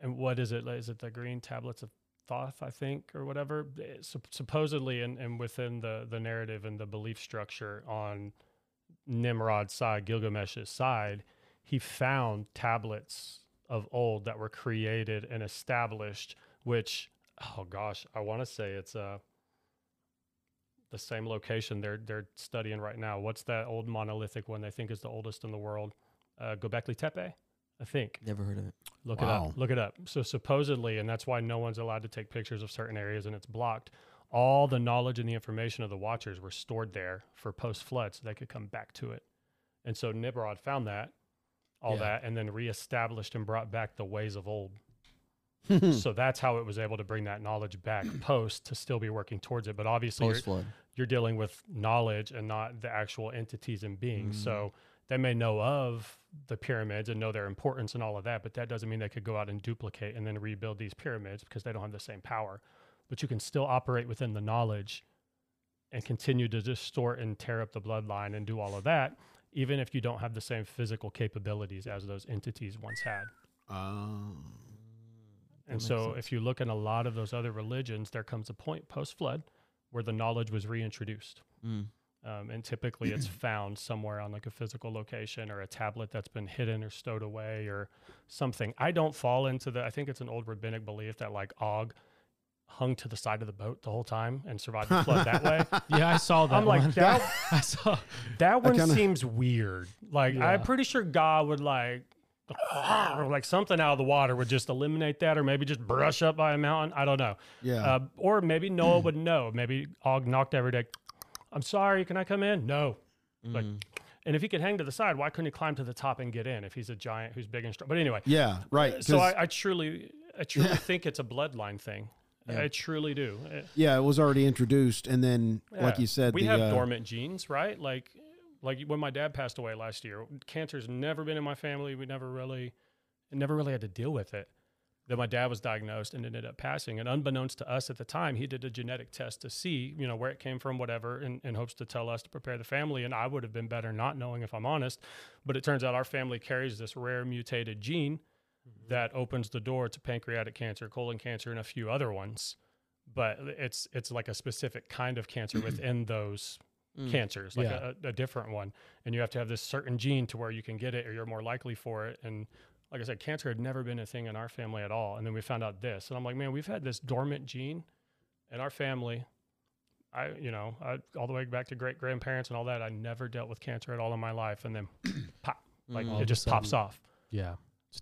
And what is it? Is it the green tablets of Thoth, I think, or whatever. eh, supposedly, and, and within the the narrative and the belief structure on Nimrod's side, Gilgamesh's side, he found tablets of old that were created and established. Which, oh gosh, I want to say it's uh the same location they're they're studying right now. What's that old monolithic one they think is the oldest in the world? Uh, Göbekli Tepe, I think. Never heard of it. Look it up. Look it up. So supposedly, and that's why no one's allowed to take pictures of certain areas and it's blocked. All the knowledge and the information of the watchers were stored there for post flood so they could come back to it. And so Nimrod found that, all Yeah. that, and then reestablished and brought back the ways of old. So [LAUGHS] that's how it was able to bring that knowledge back [CLEARS THROAT] post to still be working towards it. But obviously, you're, you're dealing with knowledge and not the actual entities and beings. Mm. So they may know of the pyramids and know their importance and all of that, but that doesn't mean they could go out and duplicate and then rebuild these pyramids because they don't have the same power. But you can still operate within the knowledge and continue to distort and tear up the bloodline and do all of that, even if you don't have the same physical capabilities as those entities once had. Oh. And so, sense. if you look in a lot of those other religions, there comes a point post flood where the knowledge was reintroduced. Mm. Um, and typically it's [CLEARS THROAT] found somewhere on like a physical location or a tablet that's been hidden or stowed away or something. I don't fall into the, I think it's an old rabbinic belief that like Og hung to the side of the boat the whole time and survived the flood that way. [LAUGHS] Yeah, I saw that. I'm like, one. that, [LAUGHS] I saw. that one kinda- seems weird. Like, Yeah. I'm pretty sure God would like, [LAUGHS] like something out of the water would just eliminate that or maybe just brush up by a mountain. I don't know. Yeah. Uh, or maybe Noah [CLEARS THROAT] would know. Maybe Og knocked every day. I'm sorry, can I come in? No. Like, Mm. and if he could hang to the side, why couldn't he climb to the top and get in if he's a giant who's big and strong? But anyway, yeah. Right. So I, I truly, I truly [LAUGHS] think it's a bloodline thing. Yeah. I truly do. Yeah, it was already introduced, and then, like you said, we the, have uh, dormant genes, right? Like, like when my dad passed away last year, cancer's never been in my family. We never really, never really had to deal with it. Then my dad was diagnosed and ended up passing. And unbeknownst to us at the time, he did a genetic test to see, you know, where it came from, whatever, in, in hopes to tell us to prepare the family. And I would have been better not knowing, if I'm honest. But it turns out our family carries this rare mutated gene mm-hmm. that opens the door to pancreatic cancer, colon cancer, and a few other ones. But it's it's like a specific kind of cancer [CLEARS THROAT] within those Mm. cancers, like Yeah. a, a different one. And you have to have this certain gene to where you can get it or you're more likely for it. And like I said, cancer had never been a thing in our family at all. And then we found out this. And I'm like, man, we've had this dormant gene in our family. I, you know, I, all the way back to great grandparents and all that. I never dealt with cancer at all in my life. And then [COUGHS] pop, like Mm. It just pops off. Yeah.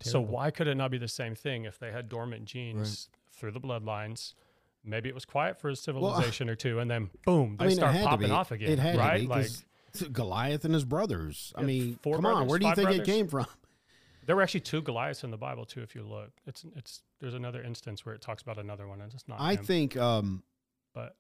So why could it not be the same thing if they had dormant genes through the bloodlines? Maybe it was quiet for a [LAUGHS] civilization or two, and then boom, they I mean, start popping off again. It had right? to be like Goliath and his brothers. I mean, come on, where do you think it came from? [LAUGHS] there were actually two Goliaths in the Bible too. If you look, it's it's there's another instance where it talks about another one, and it's not. I him. think, um, but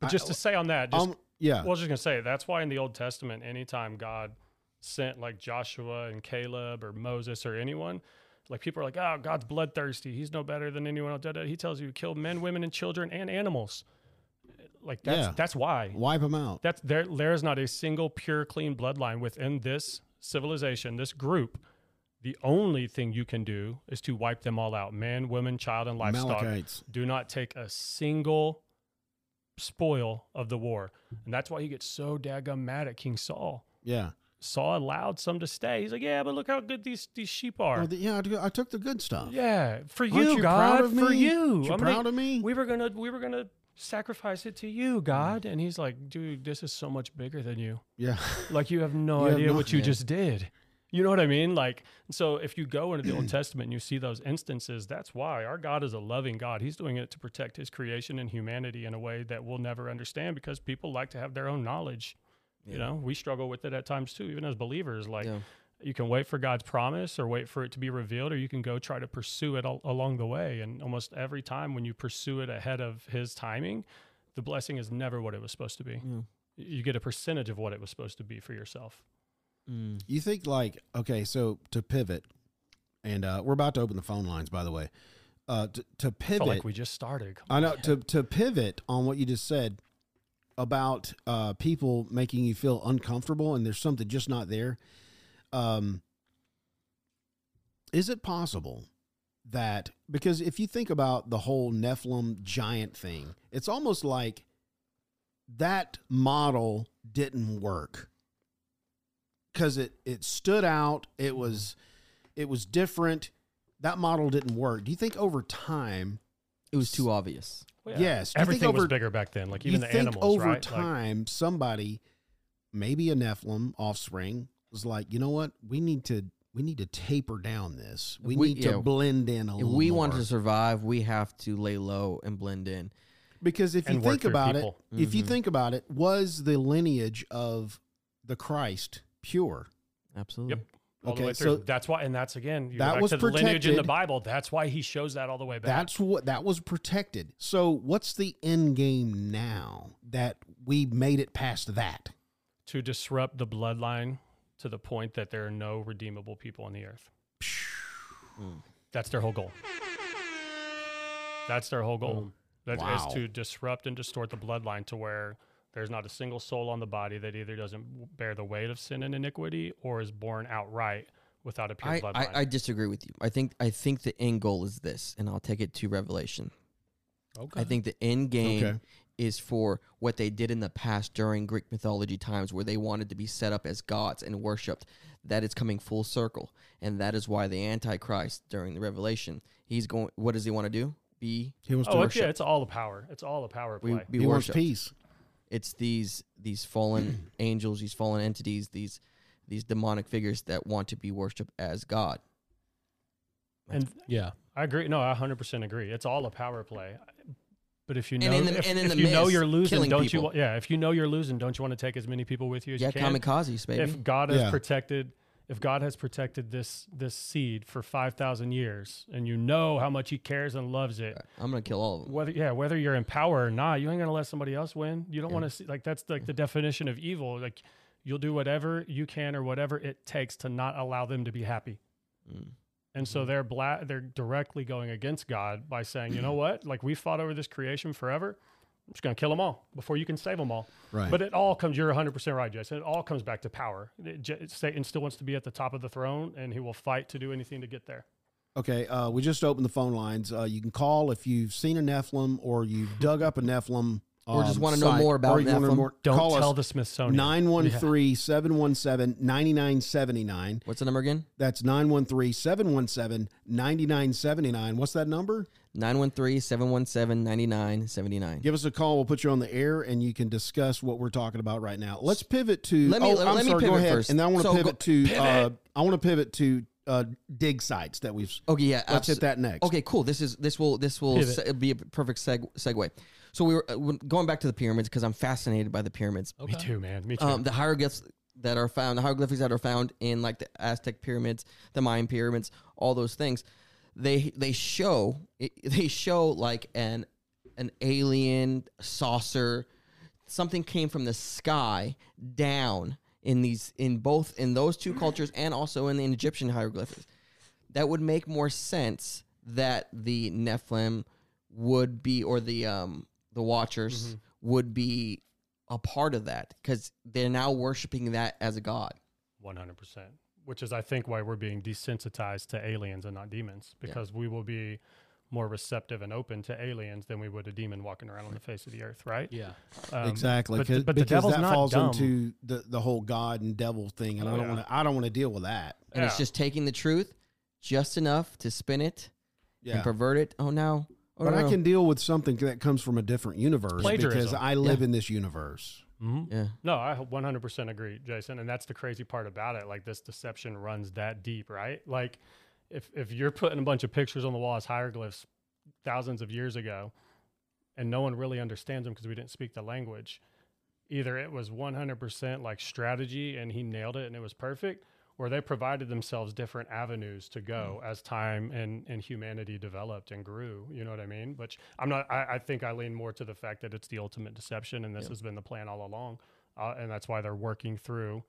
but I- just to say on that, just um, yeah, well, I was just gonna say that's why in the Old Testament, anytime God sent like Joshua and Caleb or Moses or anyone, like people are like, "Oh, God's bloodthirsty. He's no better than anyone else." He tells you to kill men, women, and children and animals. Like that's Yeah. that's why. wipe them out. That's there. There is not a single pure, clean bloodline within this civilization, this group. The only thing you can do is to wipe them all out: man, woman, child, and livestock. Amalekites. Do not take a single spoil of the war, and that's why he gets so daggum mad at King Saul. Yeah. Saul allowed some to stay. He's like, "Yeah, but look how good these these sheep are." Oh, the- yeah, I took- I took the good stuff. yeah, for Aren't you, you God, proud of for me? you. You I'm gonna- proud of me? we were gonna we were gonna sacrifice it to you, God. And he's like, dude, this is so much bigger than you. Yeah. [LAUGHS] Like you have no You idea no what you just did. You know what I mean? Like, so if you go into the Old [CLEARS THROAT] Testament and you see those instances, that's why our God is a loving God. He's doing it to protect his creation and humanity in a way that we'll never understand because people like to have their own knowledge. You know, we struggle with it at times too, even as believers. Like, Yeah. you can wait for God's promise or wait for it to be revealed, or you can go try to pursue it al- along the way. And almost every time when you pursue it ahead of His timing, the blessing is never what it was supposed to be. Yeah. You get a percentage of what it was supposed to be for yourself. Mm. You think like okay, so to pivot, and uh, we're about to open the phone lines, by the way. Uh, to, to I feel pivot, like we just started. Come I know on, to to pivot on what you just said about uh, people making you feel uncomfortable, and there's something just not there. Um, is it possible that because if you think about the whole Nephilim giant thing, it's almost like that model didn't work because it it stood out. It was it was different. That model didn't work. Do you think over time? It was too obvious. Well, Yes. Do you think everything was over- bigger back then. Like you even the think animals, over right? Like, time somebody, maybe a Nephilim offspring, was like, you know what? We need to we need to taper down this. We, We- need to yeah. blend in a If little we more. want to survive, we have to lay low and blend in. Because if you And work think about people. it, if you Mhm. think about it, was the lineage of the Christ pure? Absolutely. Yep. All Okay, the way through. so that's why, and that's again, you that back was to the lineage in the. Bible. That's why he shows that all the way back. that's what that was protected. So what's the end game now that we made it past that? to disrupt the bloodline to the point that there are no redeemable people on the earth. Mm. That's their whole goal. That's their whole goal. That is Wow. to disrupt and distort the bloodline to where there's not a single soul on the body that either doesn't bear the weight of sin and iniquity or is born outright without a pure I, bloodline. I, I disagree with you. I think I think the end goal is this, and I'll take it to Revelation. Okay. I think the end game Okay. is for what they did in the past during Greek mythology times where they wanted to be set up as gods and worshipped. That is coming full circle. And that is why the Antichrist during the Revelation, he's going what does he want to do? Be He wants oh, to it's, worship. yeah, it's all the power. It's all the power we play. be he wants peace. It's these these fallen [CLEARS THROAT] angels, these fallen entities, these these demonic figures that want to be worshipped as God. and yeah. I agree. No, I 100% agree. It's all a power play. But if you know, And in the- if, and in if the you know you're losing, don't people. you? Yeah, if you know you're losing, don't you want to take as many people with you as Yeah, you can? kamikazes, baby. If God has Yeah. protected, if God has protected this this seed for five thousand years, and you know how much He cares and loves it, I'm gonna kill all of them. whether yeah, whether you're in power or not, you ain't gonna let somebody else win. You don't Yeah. want to see like that's like the definition of evil. Like you'll do whatever you can or whatever it takes to not allow them to be happy. Mm. And so they're bla- they're directly going against God by saying, you know [CLEARS THROAT] what? Like we fought over this creation forever. I'm just going to kill them all before you can save them all. Right. But it all comes. You're 100 percent right, Jason. It all comes back to power. It, J- Satan still wants to be at the top of the throne, and he will fight to do anything to get there. Okay, uh, we just opened the phone lines. Uh, you can call if you've seen a Nephilim or you've dug up a Nephilim. Or just um, wanna know more about or you know more- Don't call tell us the Smithsonian. 913 717 9979. What's the number again? That's 913 717 9979. What's that number? 913-717-9979. Give us a call. We'll put you on the air and you can discuss what we're talking about right now. Let's pivot to. Let me- oh, let- I'm let me sorry. go pivot ahead. first. And then I want to So pivot go- to. Uh, I want to pivot to uh, dig sites that we've. Okay, yeah. Let's hit that next. Okay, cool. This is this will this will Pivot. se- be a perfect seg- segue. So we were uh, when- going back to the pyramids because I'm fascinated by the pyramids. Me too, man. Me too. Um, the hieroglyphs that are found, the hieroglyphics that are found in like the Aztec pyramids, the Mayan pyramids, all those things, they they show they show like an an alien saucer, something came from the sky down in these in both in those two cultures and also in the Egyptian hieroglyphics. That would make more sense that the Nephilim would be or the um the Watchers would be a part of that because they're now worshiping that as a god. One hundred percent. Which is, I think, why we're being desensitized to aliens and not demons, because we will be more receptive and open to aliens than we would a demon walking around on the face of the earth, right? Yeah. Um, exactly, But, 'cause- but because devil's that not falls dumb. into the, the whole God and devil thing, and Oh, I don't yeah. want to. I don't want to deal with that. And it's just taking the truth just enough to spin it Yeah, and pervert it. Oh no. Oh, but no, I can deal with something that comes from a different universe because I live Yeah. in this universe. Mhm. Yeah. No, I 100% agree, Jason. And that's the crazy part about it. Like this deception runs that deep, right? Like if if you're putting a bunch of pictures on the wall as hieroglyphs thousands of years ago and no one really understands them because we didn't speak the language, either it was 100% like strategy and he nailed it and it was perfect, or they provided themselves different avenues to go as time and, and humanity developed and grew. You know what I mean? Which I'm not, I, I think I lean more to the fact that it's the ultimate deception and this has been the plan all along. Uh, and that's why they're working through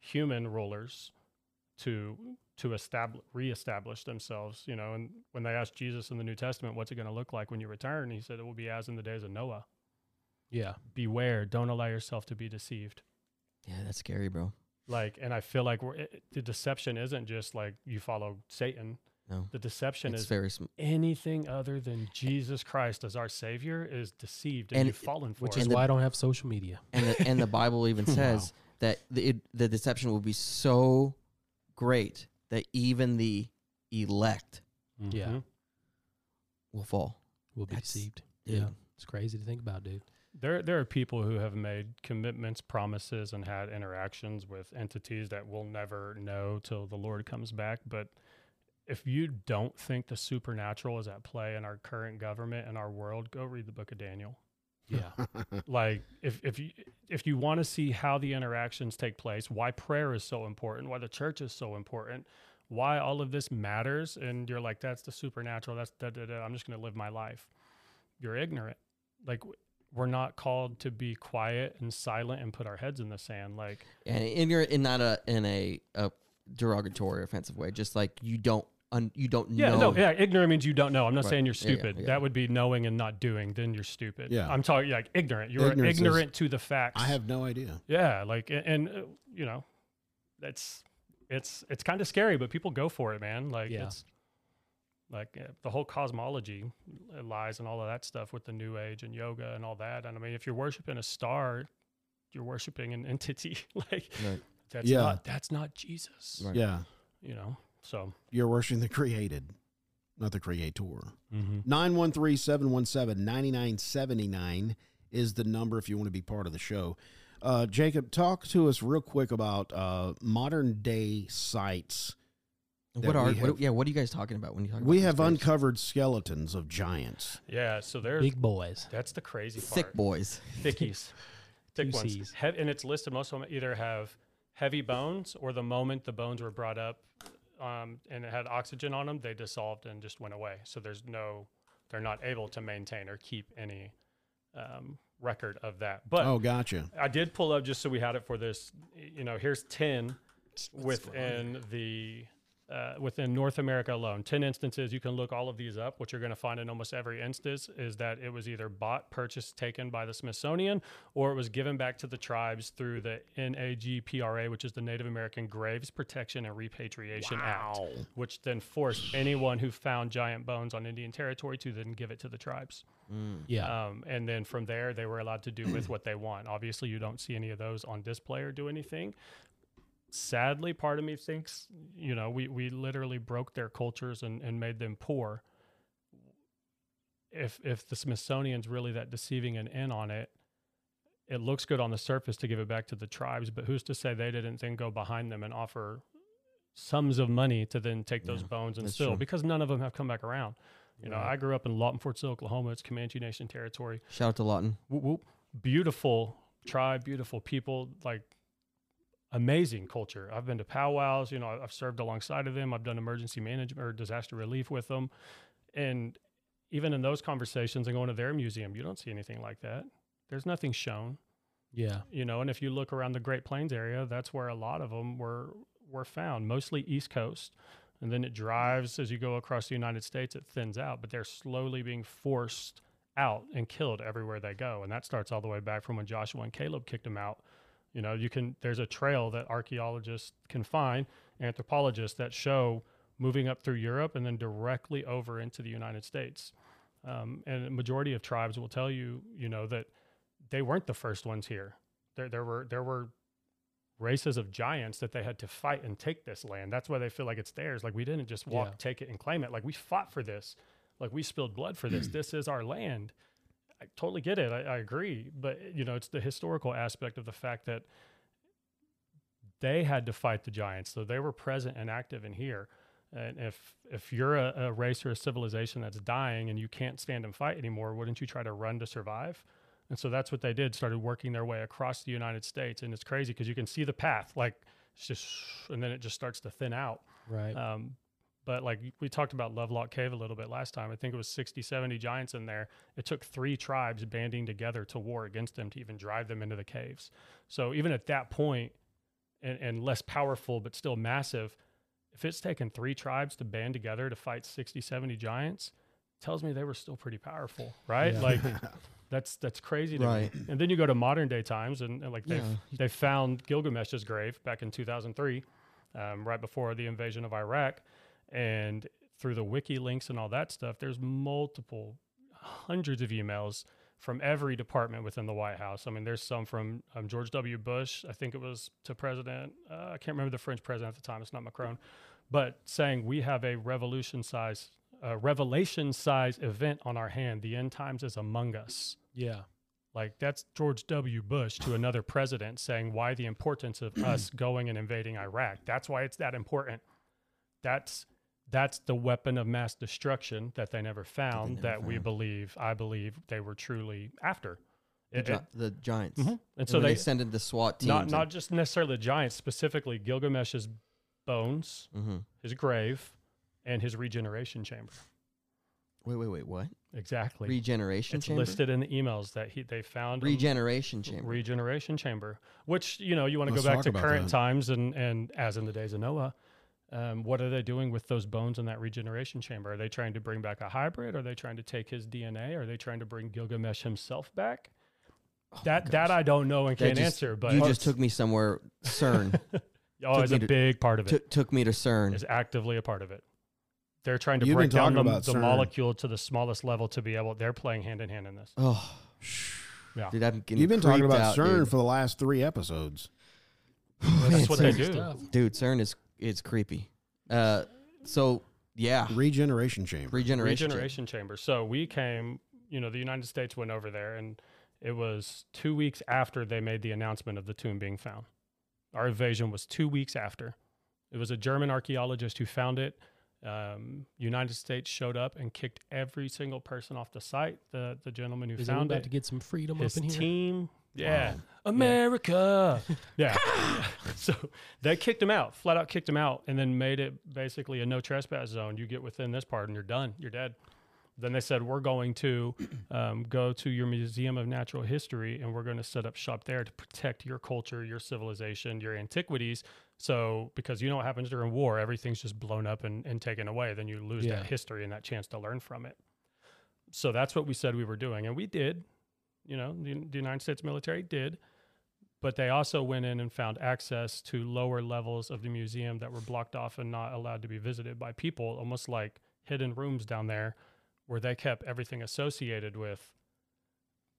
human rulers to to establish reestablish themselves you know and when they asked jesus in the new testament what's it going to look like when you return he said it will be as in the days of noah Yeah. beware don't allow yourself to be deceived Yeah, that's scary, bro. Like and i feel like we're, it, the deception isn't just like you follow satan No, The deception it's is very sm- anything other than Jesus Christ as our Savior is deceived, and, And you've fallen for Which it. is the- why I don't have social media. and the, and the Bible even [LAUGHS] says that the, it, the deception will be so great that even the elect Yeah. Mhm. will fall. We'll be That's- deceived. Dude. Yeah. It's crazy to think about, dude. There, there are people who have made commitments, promises, and had interactions with entities that we'll never know till the Lord comes back. But if you don't think the supernatural is at play in our current government and our world, go read the book of Daniel. Yeah. [LAUGHS] like if if you if you want to see how the interactions take place why prayer is so important why the church is so important why all of this matters and you're like that's the supernatural that's da, da, da, i'm just going to live my life you're ignorant like w- we're not called to be quiet and silent and put our heads in the sand like And in your in not a in a, a derogatory, offensive way, just like you don't un, you don't yeah know. no yeah ignorant means you don't know i'm not Right. saying you're Yeah, yeah, stupid yeah. that would be knowing and not doing then you're stupid Yeah. i'm talking like ignorant you're Ignorance is- ignorant to the facts I have no idea. Yeah, like a- and, uh, you know, that's it's it's kind of scary, but people go for it, man. Like Yeah. it's like uh, the whole cosmology lies and all of that stuff with the new age and yoga and all that. And I mean, if you're worshiping a star, you're worshiping an [LAUGHS] entity. like Right. that's Yeah. not that's not Jesus. Right. Yeah. You know. So You're worshiping the created, not the creator. mm-hmm. 913 717 9979 is the number if you want to be part of the show. Uh, Jacob, talk to us real quick about uh, modern day sites. That What are we what, yeah? What are you guys talking about when you talk? We have these graves? uncovered skeletons of giants. yeah, so there's Big boys. that's the crazy thick boys. thickies, [LAUGHS] thick Two ones. Cs. He- and it's listed. Most of them either have heavy bones, or the moment the bones were brought up, um, and it had oxygen on them, they dissolved and just went away. So there's no, they're not able to maintain or keep any um, record of that. But oh, gotcha. I did pull up just so we had it for this. You know, here's ten within the uh, within North America alone. Ten instances. You can look all of these up. What you're going to find in almost every instance is that it was either bought, purchased, taken by the Smithsonian, or it was given back to the tribes through the NAGPRA, which is the Native American Graves Protection and Repatriation Act, which then forced anyone who found giant bones on Indian territory to then give it to the tribes. Mm. Yeah. Um, and then from there, they were allowed to do with [CLEARS THROAT] what they want. Obviously, you don't see any of those on display or do anything. Sadly, part of me thinks, you know, we, we literally broke their cultures and, and made them poor. If if the Smithsonian's really that deceiving and in on it, it looks good on the surface to give it back to the tribes, but who's to say they didn't then go behind them and offer sums of money to then take those Yeah, bones and still true. because none of them have come back around. You know, I grew up in Lawton, Fort Sill, Oklahoma. It's Comanche Nation territory. Shout out to Lawton. Whoop, whoop. Beautiful tribe, beautiful people, like amazing culture. I've been to powwows. You know, I've served alongside of them. I've done emergency management or disaster relief with them, and even in those conversations and going to their museum, you don't see anything like that. There's nothing shown yeah. you know and if you look around the great plains area that's where a lot of them were were found mostly east coast and then it drives as you go across the united states it thins out but they're slowly being forced out and killed everywhere they go and that starts all the way back from when joshua and caleb kicked them out you know you can there's a trail that archaeologists can find anthropologists that show moving up through europe and then directly over into the united states um, and a majority of tribes will tell you you know that they weren't the first ones here. There, there were there were races of giants that they had to fight and take this land. That's why they feel like it's theirs. Like we didn't just walk, Yeah. take it, and claim it. Like we fought for this. Like we spilled blood for this. [CLEARS THROAT] this is our land. I totally get it. I, I agree, but you know, it's the historical aspect of the fact that they had to fight the giants, so they were present and active in here. And if if you're a, a race or a civilization that's dying and you can't stand and fight anymore, wouldn't you try to run to survive? And so that's what they did, started working their way across the United States. And it's crazy because you can see the path, like it's just, and then it just starts to thin out. Right. Um, but like we talked about Lovelock Cave a little bit last time. I think it was 60, 70 giants in there. It took three tribes banding together to war against them to even drive them into the caves. So even at that point, and, and less powerful, but still massive, if it's taken three tribes to band together to fight 60, 70 giants, tells me they were still pretty powerful, right? Yeah. Like [LAUGHS] that's that's crazy to Right. me. And then you go to modern day times, and, and like they Yeah. they found Gilgamesh's grave back in 2003, um, right before the invasion of Iraq, and through the WikiLeaks and all that stuff, there's multiple hundreds of emails from every department within the White House. I mean, there's some from um, George W. Bush, I think it was to President, uh, I can't remember the French president at the time, it's not Macron, but saying we have a revolution size, uh, revelation size event on our hand. The end times is among us. Yeah. Like that's George W. Bush to another president saying why the importance of us [CLEARS THROAT] going and invading Iraq. That's why it's that important. That's that's the weapon of mass destruction that they never found never that we believe I believe they were truly after. The, gi- it- the giants. Mhm. And And so they, they send in the SWAT teams. not not just necessarily the giants, specifically Gilgamesh's bones, hmm his grave, and his regeneration chamber. Wait, wait, wait. What? Exactly. Regeneration it's chamber. listed in the emails that he they found. Regeneration chamber. regeneration chamber which you know you want to go back to current that. times and and as in the days of noah um, what are they doing with those bones in that regeneration chamber are they trying to bring back a hybrid are they trying to take his dna are they trying to bring gilgamesh himself back that that i don't know and That can't just- answer but you just took me somewhere. CERN [LAUGHS] oh took it's a to- big part of it took took me to CERN. is actively a part of it they're trying to You've break down the, the molecule to the smallest level to be able they're playing hand in hand in this Oh, Yeah. dude, I'm You've been talking about out, CERN dude. for the last three episodes. that's what they Crazy do stuff. dude. CERN is it's creepy. Uh, so yeah, Regeneration chamber. regeneration. regeneration chamber. So we came, you know, the United States went over there, and it was two weeks after they made the announcement of the tomb being found. Our invasion was two weeks after. It was a German archaeologist who found it. Um, United States showed up and kicked every single person off the site. The the gentleman who Is found about it, to get some freedom his up in here? team, yeah, Wow. America. [LAUGHS] yeah. [LAUGHS] so they kicked him out, flat out kicked him out, and then made it basically a no trespass zone. You get within this part and you're done. You're dead. Then they said, We're going to [CLEARS THROAT] um, go to your Museum of Natural History and we're going to set up shop there to protect your culture, your civilization, your antiquities. So, because you know what happens during war, everything's just blown up and, and taken away. Then you lose Yeah. that history and that chance to learn from it. So, that's what we said we were doing. And we did. You know, the, the United States military did. But they also went in and found access to lower levels of the museum that were blocked off and not allowed to be visited by people, almost like hidden rooms down there where they kept everything associated with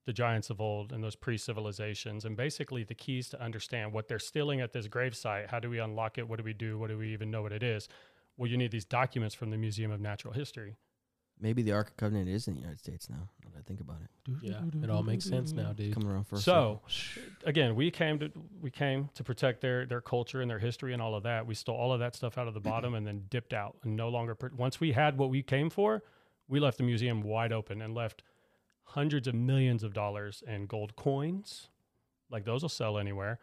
the giants of old and those pre-civilizations and basically the keys to understand what they're stealing at this gravesite. How do we unlock it? What do we do? What do we even know what it is? Well you need these documents from the museum of natural history Maybe the Ark of Covenant is in the United States now. Now that I think about it, Yeah, it all makes sense now, dude. coming around first. so again we came to we came to protect their their culture and their history and all of that we stole all of that stuff out of the bottom and then dipped out and no longer pr- once we had what we came for we left the museum wide open and left hundreds of millions of dollars in gold coins like those will sell anywhere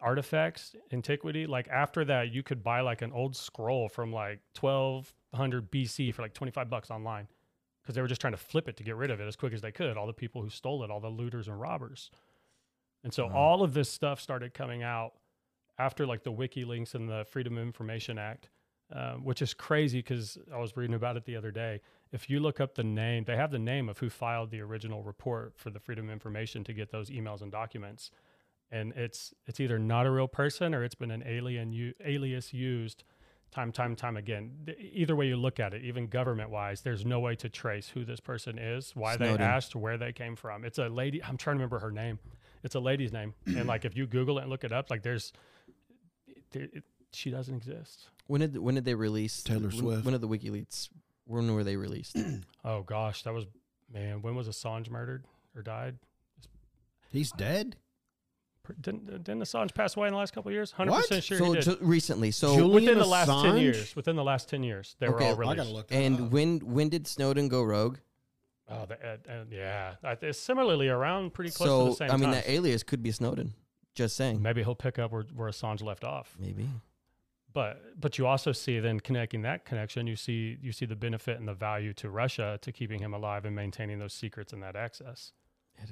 artifacts antiquity like after that you could buy like an old scroll from like 1200 bc for like 25 bucks online because they were just trying to flip it to get rid of it as quick as they could. All the people who stole it, all the looters and robbers. And so Wow. all of this stuff started coming out after like the WikiLeaks and the Freedom of Information Act, um, which is crazy because I was reading about it the other day. If you look up the name, they have the name of who filed the original report for the Freedom of Information to get those emails and documents. And it's it's either not a real person or it's been an alien u- alias used time, time, time again. Th- Either way you look at it, even government wise, there's no way to trace who this person is, why Snowden. they asked, where they came from. It's a lady. I'm trying to remember her name. It's a lady's name, and like if you Google it and look it up, like there's, there, it, she doesn't exist. when did when did they release Taylor when, Swift. When did the WikiLeaks? When were they released? [CLEARS THROAT] Oh gosh, that was man. When was Assange murdered or died? He's dead. Pr- Didn't didn't Assange pass away in the last couple of years? Hundred What? percent sure so he did. ju- recently, so Julian within the last ten years, within the last ten years, they were all I released. I gotta look. That and up. when when did Snowden go rogue? Oh, the, uh, uh, yeah. I, it's similarly around pretty close to So the same I mean, time. that alias could be Snowden. Just saying, Maybe he'll pick up where, where Assange left off. maybe. But but you also see then connecting that connection, you see you see the benefit and the value to Russia to keeping him alive and maintaining those secrets and that access That is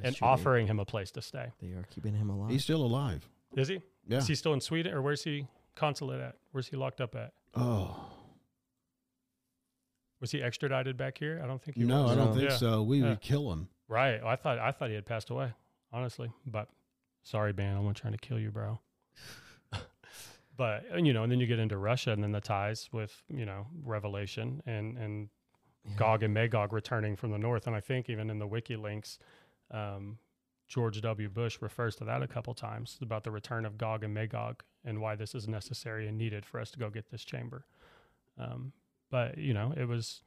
and true. Offering him a place to stay. They, are keeping him alive. he's still alive. Is he? Yeah. Is he still in Sweden or where's he consulate at? Where's he locked up at? Oh Was he extradited back here? I don't think he no, was. I don't No. think Yeah. so. We Yeah. would kill him. Right. I thought I thought he had passed away, honestly. But sorry, Ben, I'm not trying to kill you, bro. [LAUGHS] but uh, you know, and then you get into Russia, and then the ties with you know Revelation and and Yeah. Gog and Magog returning from the north, and I think even in the WikiLeaks, um, George W. Bush refers to that a couple times about the return of Gog and Magog and why this is necessary and needed for us to go get this chamber. Um, but you know, it was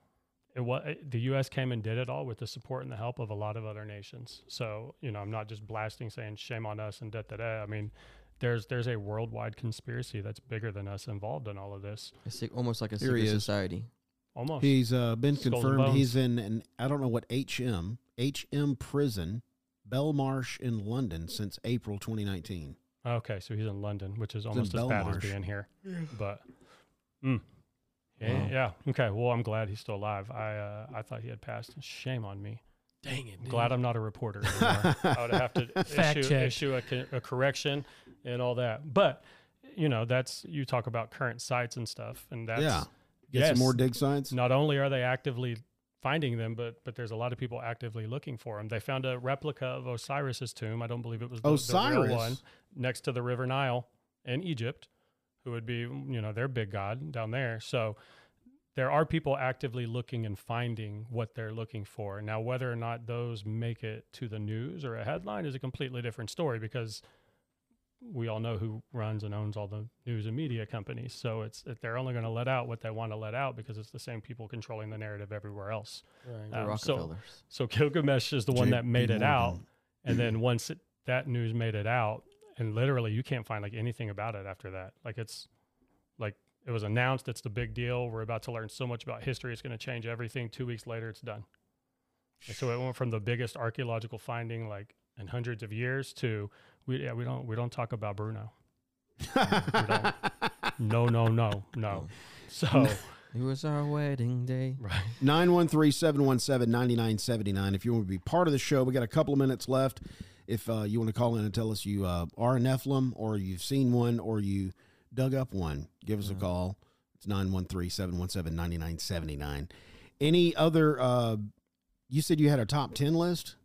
it was the U.S. came and did it all with the support and the help of a lot of other nations. So you know, I'm not just blasting saying shame on us and da da da. I mean, there's there's a worldwide conspiracy that's bigger than us involved in all of this. It's like- almost like a Here secret society. Almost. He's uh, been Skulls confirmed. He's in an I don't know what HM HM prison, Belmarsh in London since April 2019. okay, so he's in London, which is almost as bad as being here. But mm. yeah, Wow. yeah. Okay. Well, I'm glad he's still alive. I uh, I thought he had passed. Shame on me. Dang it! I'm dude. glad I'm not a reporter anymore. [LAUGHS] I would have to issue, issue a, co- a correction and all that. But you know, that's you talk about current sites and stuff, and that's yeah, get yes. some more dig sites. not only are they actively finding them, but but there's a lot of people actively looking for them. They found a replica of Osiris's tomb. I don't believe it was the, the real one next to the River Nile in Egypt, who would be you know their big god down there. So there are people actively looking and finding what they're looking for. Now, whether or not those make it to the news or a headline is a completely different story because we all know who runs and owns all the news and media companies. So it's they're only going to let out what they want to let out because it's the same people controlling the narrative everywhere else. Right. Um, so- Rockefellers. So Gilgamesh is the one J.P. that made it out, and then once it, that news made it out, and literally you can't find like anything about it after that. Like it's like it was announced, it's the big deal. We're about to learn so much about history, it's going to change everything. Two weeks later, it's done. And so it went from the biggest archaeological finding like in hundreds of years to we yeah we don't we don't talk about Bruno. [LAUGHS] don't. No, no, no, no. So [LAUGHS] It was our wedding day. right. 913 717 9979. If you want to be part of the show, we got a couple of minutes left. If uh, you want to call in and tell us you uh, are a Nephilim or you've seen one or you dug up one, give us a call. It's 913 717 9979. Any other, uh, you said you had a top 10 list?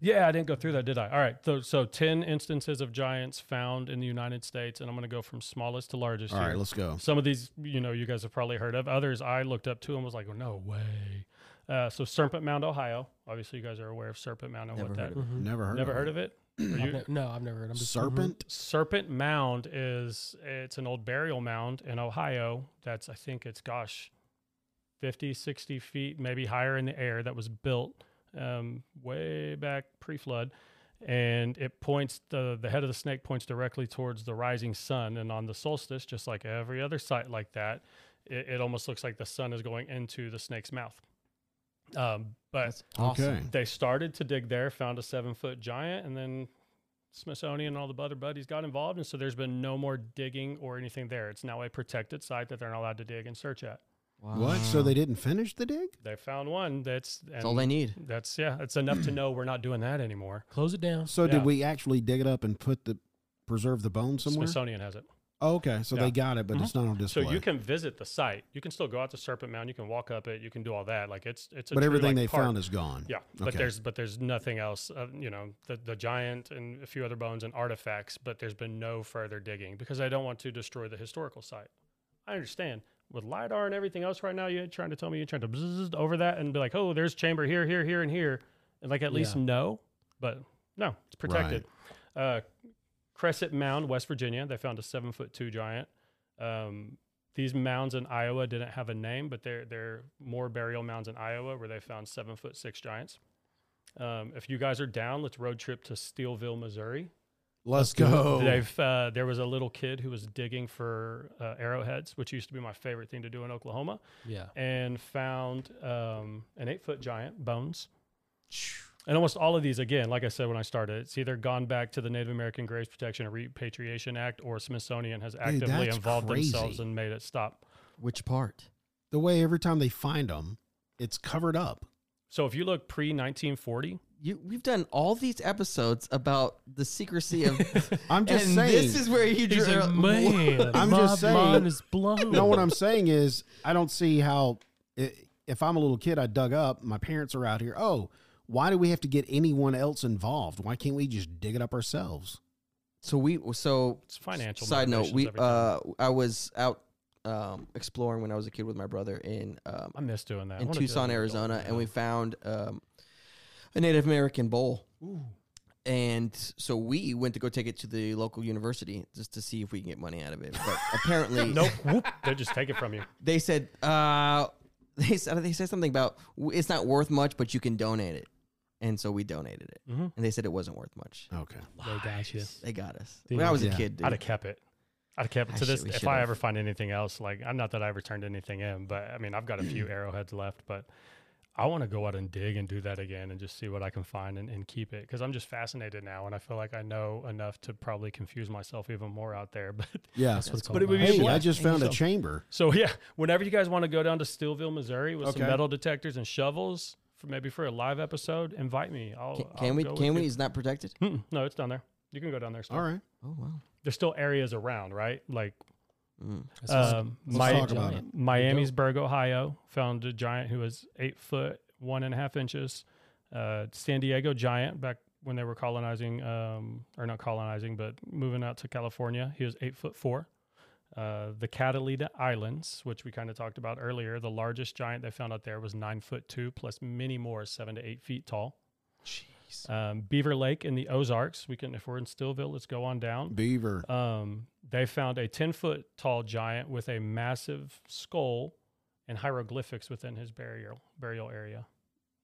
Yeah, I didn't go through that, did I? All right. So, so 10 instances of giants found in the United States, and I'm going to go from smallest to largest All here. right, let's go. Some of these, you know, you guys have probably heard of. Others I looked up to and was like, oh, no way. Uh, so, Serpent Mound, Ohio. Obviously, you guys are aware of Serpent Mound and Never what heard that. of it. Mhm. Never heard Never of heard it. of it? Are I've ne- no, I've never heard. I'm just Serpent? Serpent Mound is it's an old burial mound in Ohio. That's I think it's gosh, 50, 60 feet, maybe higher in the air. That was built um, way back pre-flood, and it points the the head of the snake points directly towards the rising sun. And on the solstice, just like every other site like that, it, it almost looks like the sun is going into the snake's mouth. Um, but That's awesome. Okay. they started to dig there, found a seven foot giant, and then Smithsonian and all the other buddies got involved. And so there's been no more digging or anything there. It's now a protected site that they're not allowed to dig and search at. What? So they didn't finish the dig? They found one that's That's all they need. That's yeah, it's enough to know we're not doing that anymore. close it down. So Yeah. did we actually dig it up and put the preserve the bones somewhere? Smithsonian has it. Oh, okay, so Yeah. they got it, but it's not on display. So you can visit the site. You can still go out to Serpent Mound. You can walk up it. You can do all that. Like it's it's a but true, everything like, they park. found is gone. Yeah, but Okay. there's but there's nothing else. Uh, you know, the the giant and a few other bones and artifacts, but there's been no further digging because I don't want to destroy the historical site. I understand with lidar and everything else right now. You're trying to tell me you're trying to bzzz over that and be like, oh, there's chamber here, here, here, and here, and like at least Yeah. know. But no, it's protected. Uh, Crescent Mound, West Virginia, they found a seven foot two giant. Um, these mounds in Iowa didn't have a name, but they're they're more burial mounds in Iowa where they found seven foot six giants. Um, if you guys are down, let's road trip to Steelville, Missouri. Let's go. They've uh, there was a little kid who was digging for uh, arrowheads, which used to be my favorite thing to do in Oklahoma, Yeah. and found um, an eight foot giant bones. And almost all of these, again, like I said when I started, it's either gone back to the Native American Graves Protection and Repatriation Act, or Smithsonian has actively that's involved themselves and made it stop. Which part? the way every time they find them, it's covered up. So if you look pre 1940, You, we've done all these episodes about the secrecy of. [LAUGHS] I'm just and saying. this is where you He's drew. like, man, [LAUGHS] I'm my just saying- mind is blown. no, what I'm saying is, I don't see how. i if I'm a little kid, I dug up. My parents are out here. Oh, why do we have to get anyone else involved? Why can't we just dig it up ourselves? So we so It's financial. side note. We uh I was out um exploring when I was a kid with my brother in um I miss doing that. In wanna do Tucson, as an adult Arizona, and we found um a Native American bull. And so we went to go take it to the local university just to see if we can get money out of it. But [LAUGHS] apparently, nope. Whoop, they just take it from you. they said uh they said they said something about it's not worth much, but you can donate it. And so we donated it, Mm-hmm. and they said it wasn't worth much. Okay. They got you. They got us Dude, when I was yeah. a kid. Dude. I'd have kept it. I'd have kept it I to this. should- If should've. I ever find anything else, like I'm not that I ever turned anything in, but I mean I've got a few [CLEARS THROAT] arrowheads left, but I want to go out and dig and do that again and just see what I can find and, and keep it because I'm just fascinated now and I feel like I know enough to probably confuse myself even more out there. [LAUGHS] But Yeah. That's what it's all But it would be Hey, I blast. just found a chamber. So yeah, whenever you guys want to go down to Steelville, Missouri, with some metal detectors and shovels, for maybe for a live episode, invite me. I'll, Can, I'll we? Can we? you. Is not protected. Mm-mm. No, it's down there. You can go down there. Still. All right. Oh wow. There's still areas around, right? Like Mm. That's what's- um, let's Mi- talk about it. Miamisburg, Ohio, found a giant who was eight foot one and a half inches. Uh, San Diego giant back when they were colonizing, um, or not colonizing, but moving out to California, he was eight foot four. Uh, the Catalina Islands, which we kind of talked about earlier, the largest giant they found out there was nine foot two, plus many more seven to eight feet tall. Jeez. Um, Beaver Lake in the Ozarks. We can, if we're in Steelville, let's go on down. Beaver. Um, they found a 10 foot tall giant with a massive skull and hieroglyphics within his burial burial area,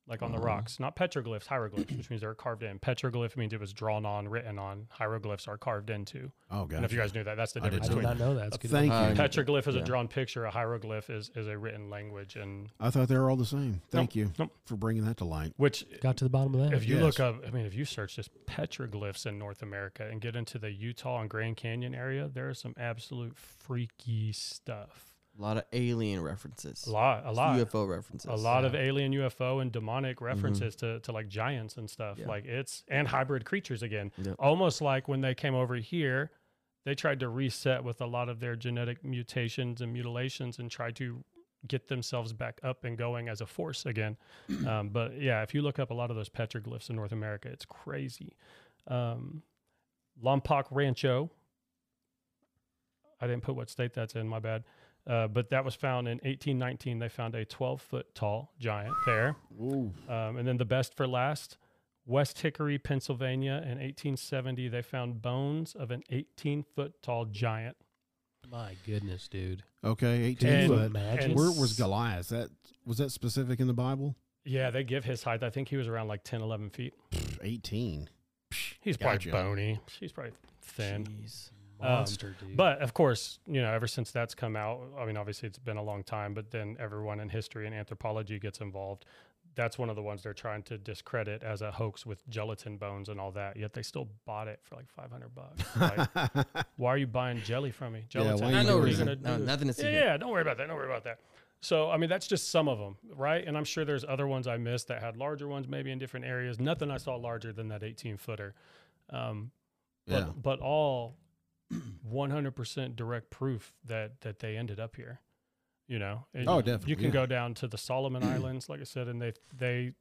like on the Uh-huh. rocks. Not petroglyphs, hieroglyphs, which means they're carved in. Petroglyph means it was drawn on, written on. Hieroglyphs are carved into. Oh, And if you guys knew that, that's the I did difference I did not know that. It's good. Thank Uh, you. Petroglyph is Yeah. a drawn picture. A hieroglyph is, is a written language, and I thought they were all the same. Thank you nope. for bringing that to light. which Got to the bottom of that. If you Yes. look up, I mean, if you search just petroglyphs in North America and get into the Utah and Grand Canyon area, there is some absolute freaky stuff. A lot of alien references. A lot, a lot, UFO references. a lot of alien UFO and demonic references Mm-hmm. to, to like giants and stuff. Yeah. Like it's and hybrid creatures again. Yep. Almost like when they came over here, they tried to reset with a lot of their genetic mutations and mutilations and tried to get themselves back up and going as a force again. [CLEARS THROAT] um, but yeah, if you look up a lot of those petroglyphs in North America, it's crazy. Um, Lompoc Rancho. I didn't put what state that's in. My bad. Uh, but that was found in 1819. They found a 12 foot tall giant there. Ooh. Um, and then the best for last, West Hickory, Pennsylvania, in 1870, they found bones of an 18 foot tall giant. My goodness, dude. Okay, 18 And- foot. Imagine. and- Where was Goliath? That was that specific in the Bible? Yeah, they give his height. I think he was around like 10, 11 feet. Pff, 18. He's Gotcha. probably bony. He's probably thin. Jeez. Monster, dude. But of course, you know, ever since that's come out, I mean, obviously it's been a long time, but then everyone in history and anthropology gets involved. That's one of the ones they're trying to discredit as a hoax with gelatin bones and all that. Yet they still bought it for like 500 bucks. [LAUGHS] Like, why are you buying jelly from me? Yeah, Gelatin. why Not you no doing What are you reason. No, nothing to see Yeah, yeah, don't worry about that. Don't worry about that. So, I mean, that's just some of them, right? And I'm sure there's other ones I missed that had larger ones, maybe in different areas. Nothing I saw larger than that 18 footer. Um, but, yeah. but all 100% direct proof that that they ended up here. You know, And Oh, You can yeah. go down to the Solomon [CLEARS THROAT] Islands, like I said, and they they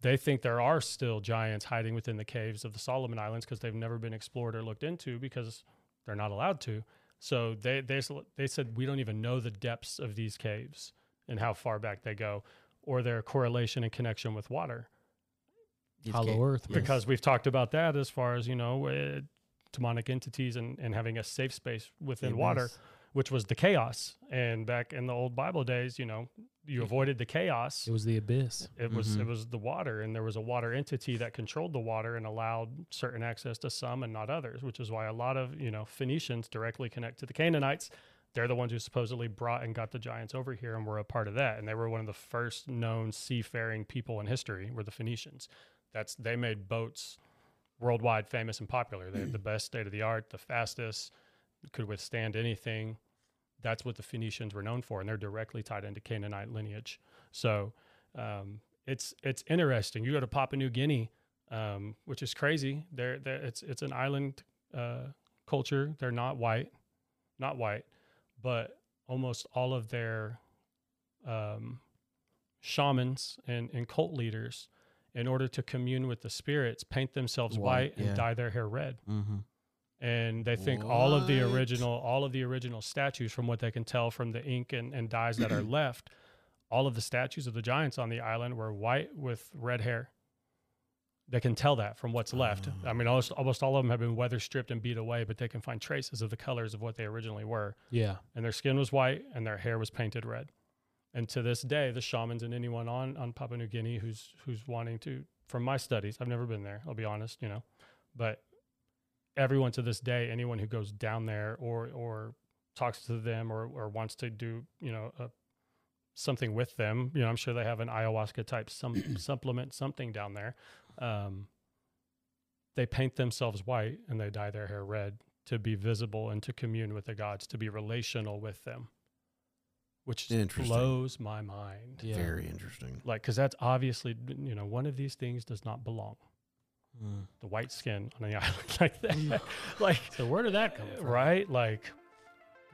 they think there are still giants hiding within the caves of the Solomon Islands because they've never been explored or looked into because they're not allowed to. So they they they said we don't even know the depths of these caves and how far back they go, or their correlation and connection with water These Hollow ga- Earth, man. because we've talked about that as far as you know uh, demonic entities and, and having a safe space within water which was the chaos. And back in the old bible days you know you avoided the chaos. It was the abyss. it was mm-hmm. it was the water. And there was a water entity that controlled the water and allowed certain access to some and not others which is why a lot of you know phoenicians directly connect to the canaanites. They're the ones who supposedly brought and got the giants over here and were a part of that. And they were one of the first known seafaring people in history were the phoenicians. That's they made boats worldwide famous and popular they had the [CLEARS THROAT] best state of the art the fastest could withstand anything that's what the Phoenicians were known for, and they're directly tied into Canaanite lineage. So um, it's it's interesting. You go to Papua New Guinea, um, which is crazy. They're, they're it's it's an island uh, culture. They're not white, not white, but almost all of their um, shamans and, and cult leaders, in order to commune with the spirits, paint themselves White, white, and yeah. dye their hair red. Mm-hmm. and they think all of the original all of the original statues from what they can tell from the ink and, and dyes that are [CLEARS THROAT] left all of the statues of the giants on the island were white with red hair they can tell that from what's left i mean almost, almost all of them have been weather stripped and beat away but they can find traces of the colors of what they originally were Yeah. and their skin was white and their hair was painted red. And to this day, the shamans and anyone on, on Papua New Guinea who's who's wanting to, from my studies, I've never been there. I'll be honest, you know, but everyone to this day, anyone who goes down there or or talks to them or or wants to do, you know, a, something with them, you know, I'm sure they have an ayahuasca type some [CLEARS THROAT] supplement something down there. Um, they paint themselves white and they dye their hair red to be visible and to commune with the gods, to be relational with them, which Interesting. blows my mind. Yeah. Very interesting. Like, because that's obviously, you know, one of these things does not belong. Mm. The white skin on the [LAUGHS] island like that, [LAUGHS] like, So where did that come from? right? Like,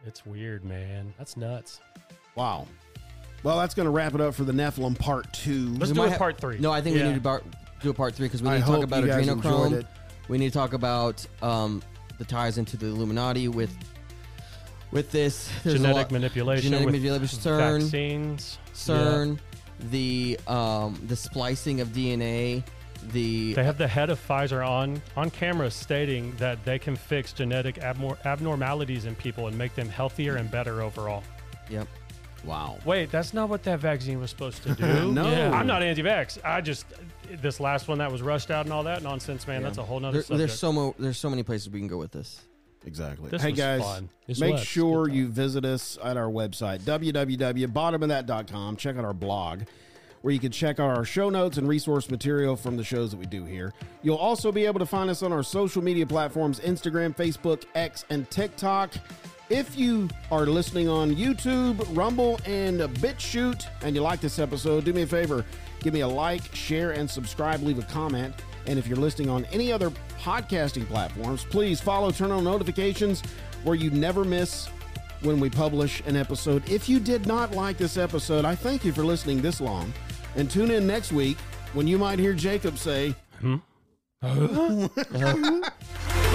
it's weird, man. That's nuts. Wow. Well, that's going to wrap it up for the Nephilim part two. Let's We do a ha- part three. No, I think Yeah. we need to bar- do a part three because we I need to talk about you guys enjoyed adrenochrome. We need to talk about um, the ties into the Illuminati with with this genetic lot- manipulation, genetic manipulation, CERN, vaccines. CERN, the um, the splicing of DNA, the They have the head of Pfizer on on camera stating that they can fix genetic abnor- abnormalities in people and make them healthier and better overall. yep. Wow. Wait, that's not what that vaccine was supposed to do. [LAUGHS] No. Yeah. I'm not anti-vax. I just this last one that was rushed out and all that nonsense, man. Yeah. That's a whole nother There, subject. there's so mo- there's so many places we can go with this. Exactly. this hey, was guys. fun. Make was. sure you visit us at our website, www.bottomofthat.com. Check out our blog, where you can check out our show notes and resource material from the shows that we do here. You'll also be able to find us on our social media platforms Instagram, Facebook, X, and TikTok. If you are listening on YouTube, Rumble, and BitChute, and you like this episode, do me a favor give me a like, share, and subscribe. Leave a comment. And if you're listening on any other podcasting platforms, please follow, turn on notifications where you never miss when we publish an episode. If you did not like this episode, I thank you for listening this long. And tune in next week when you might hear Jacob say, Hmm? [LAUGHS] [LAUGHS]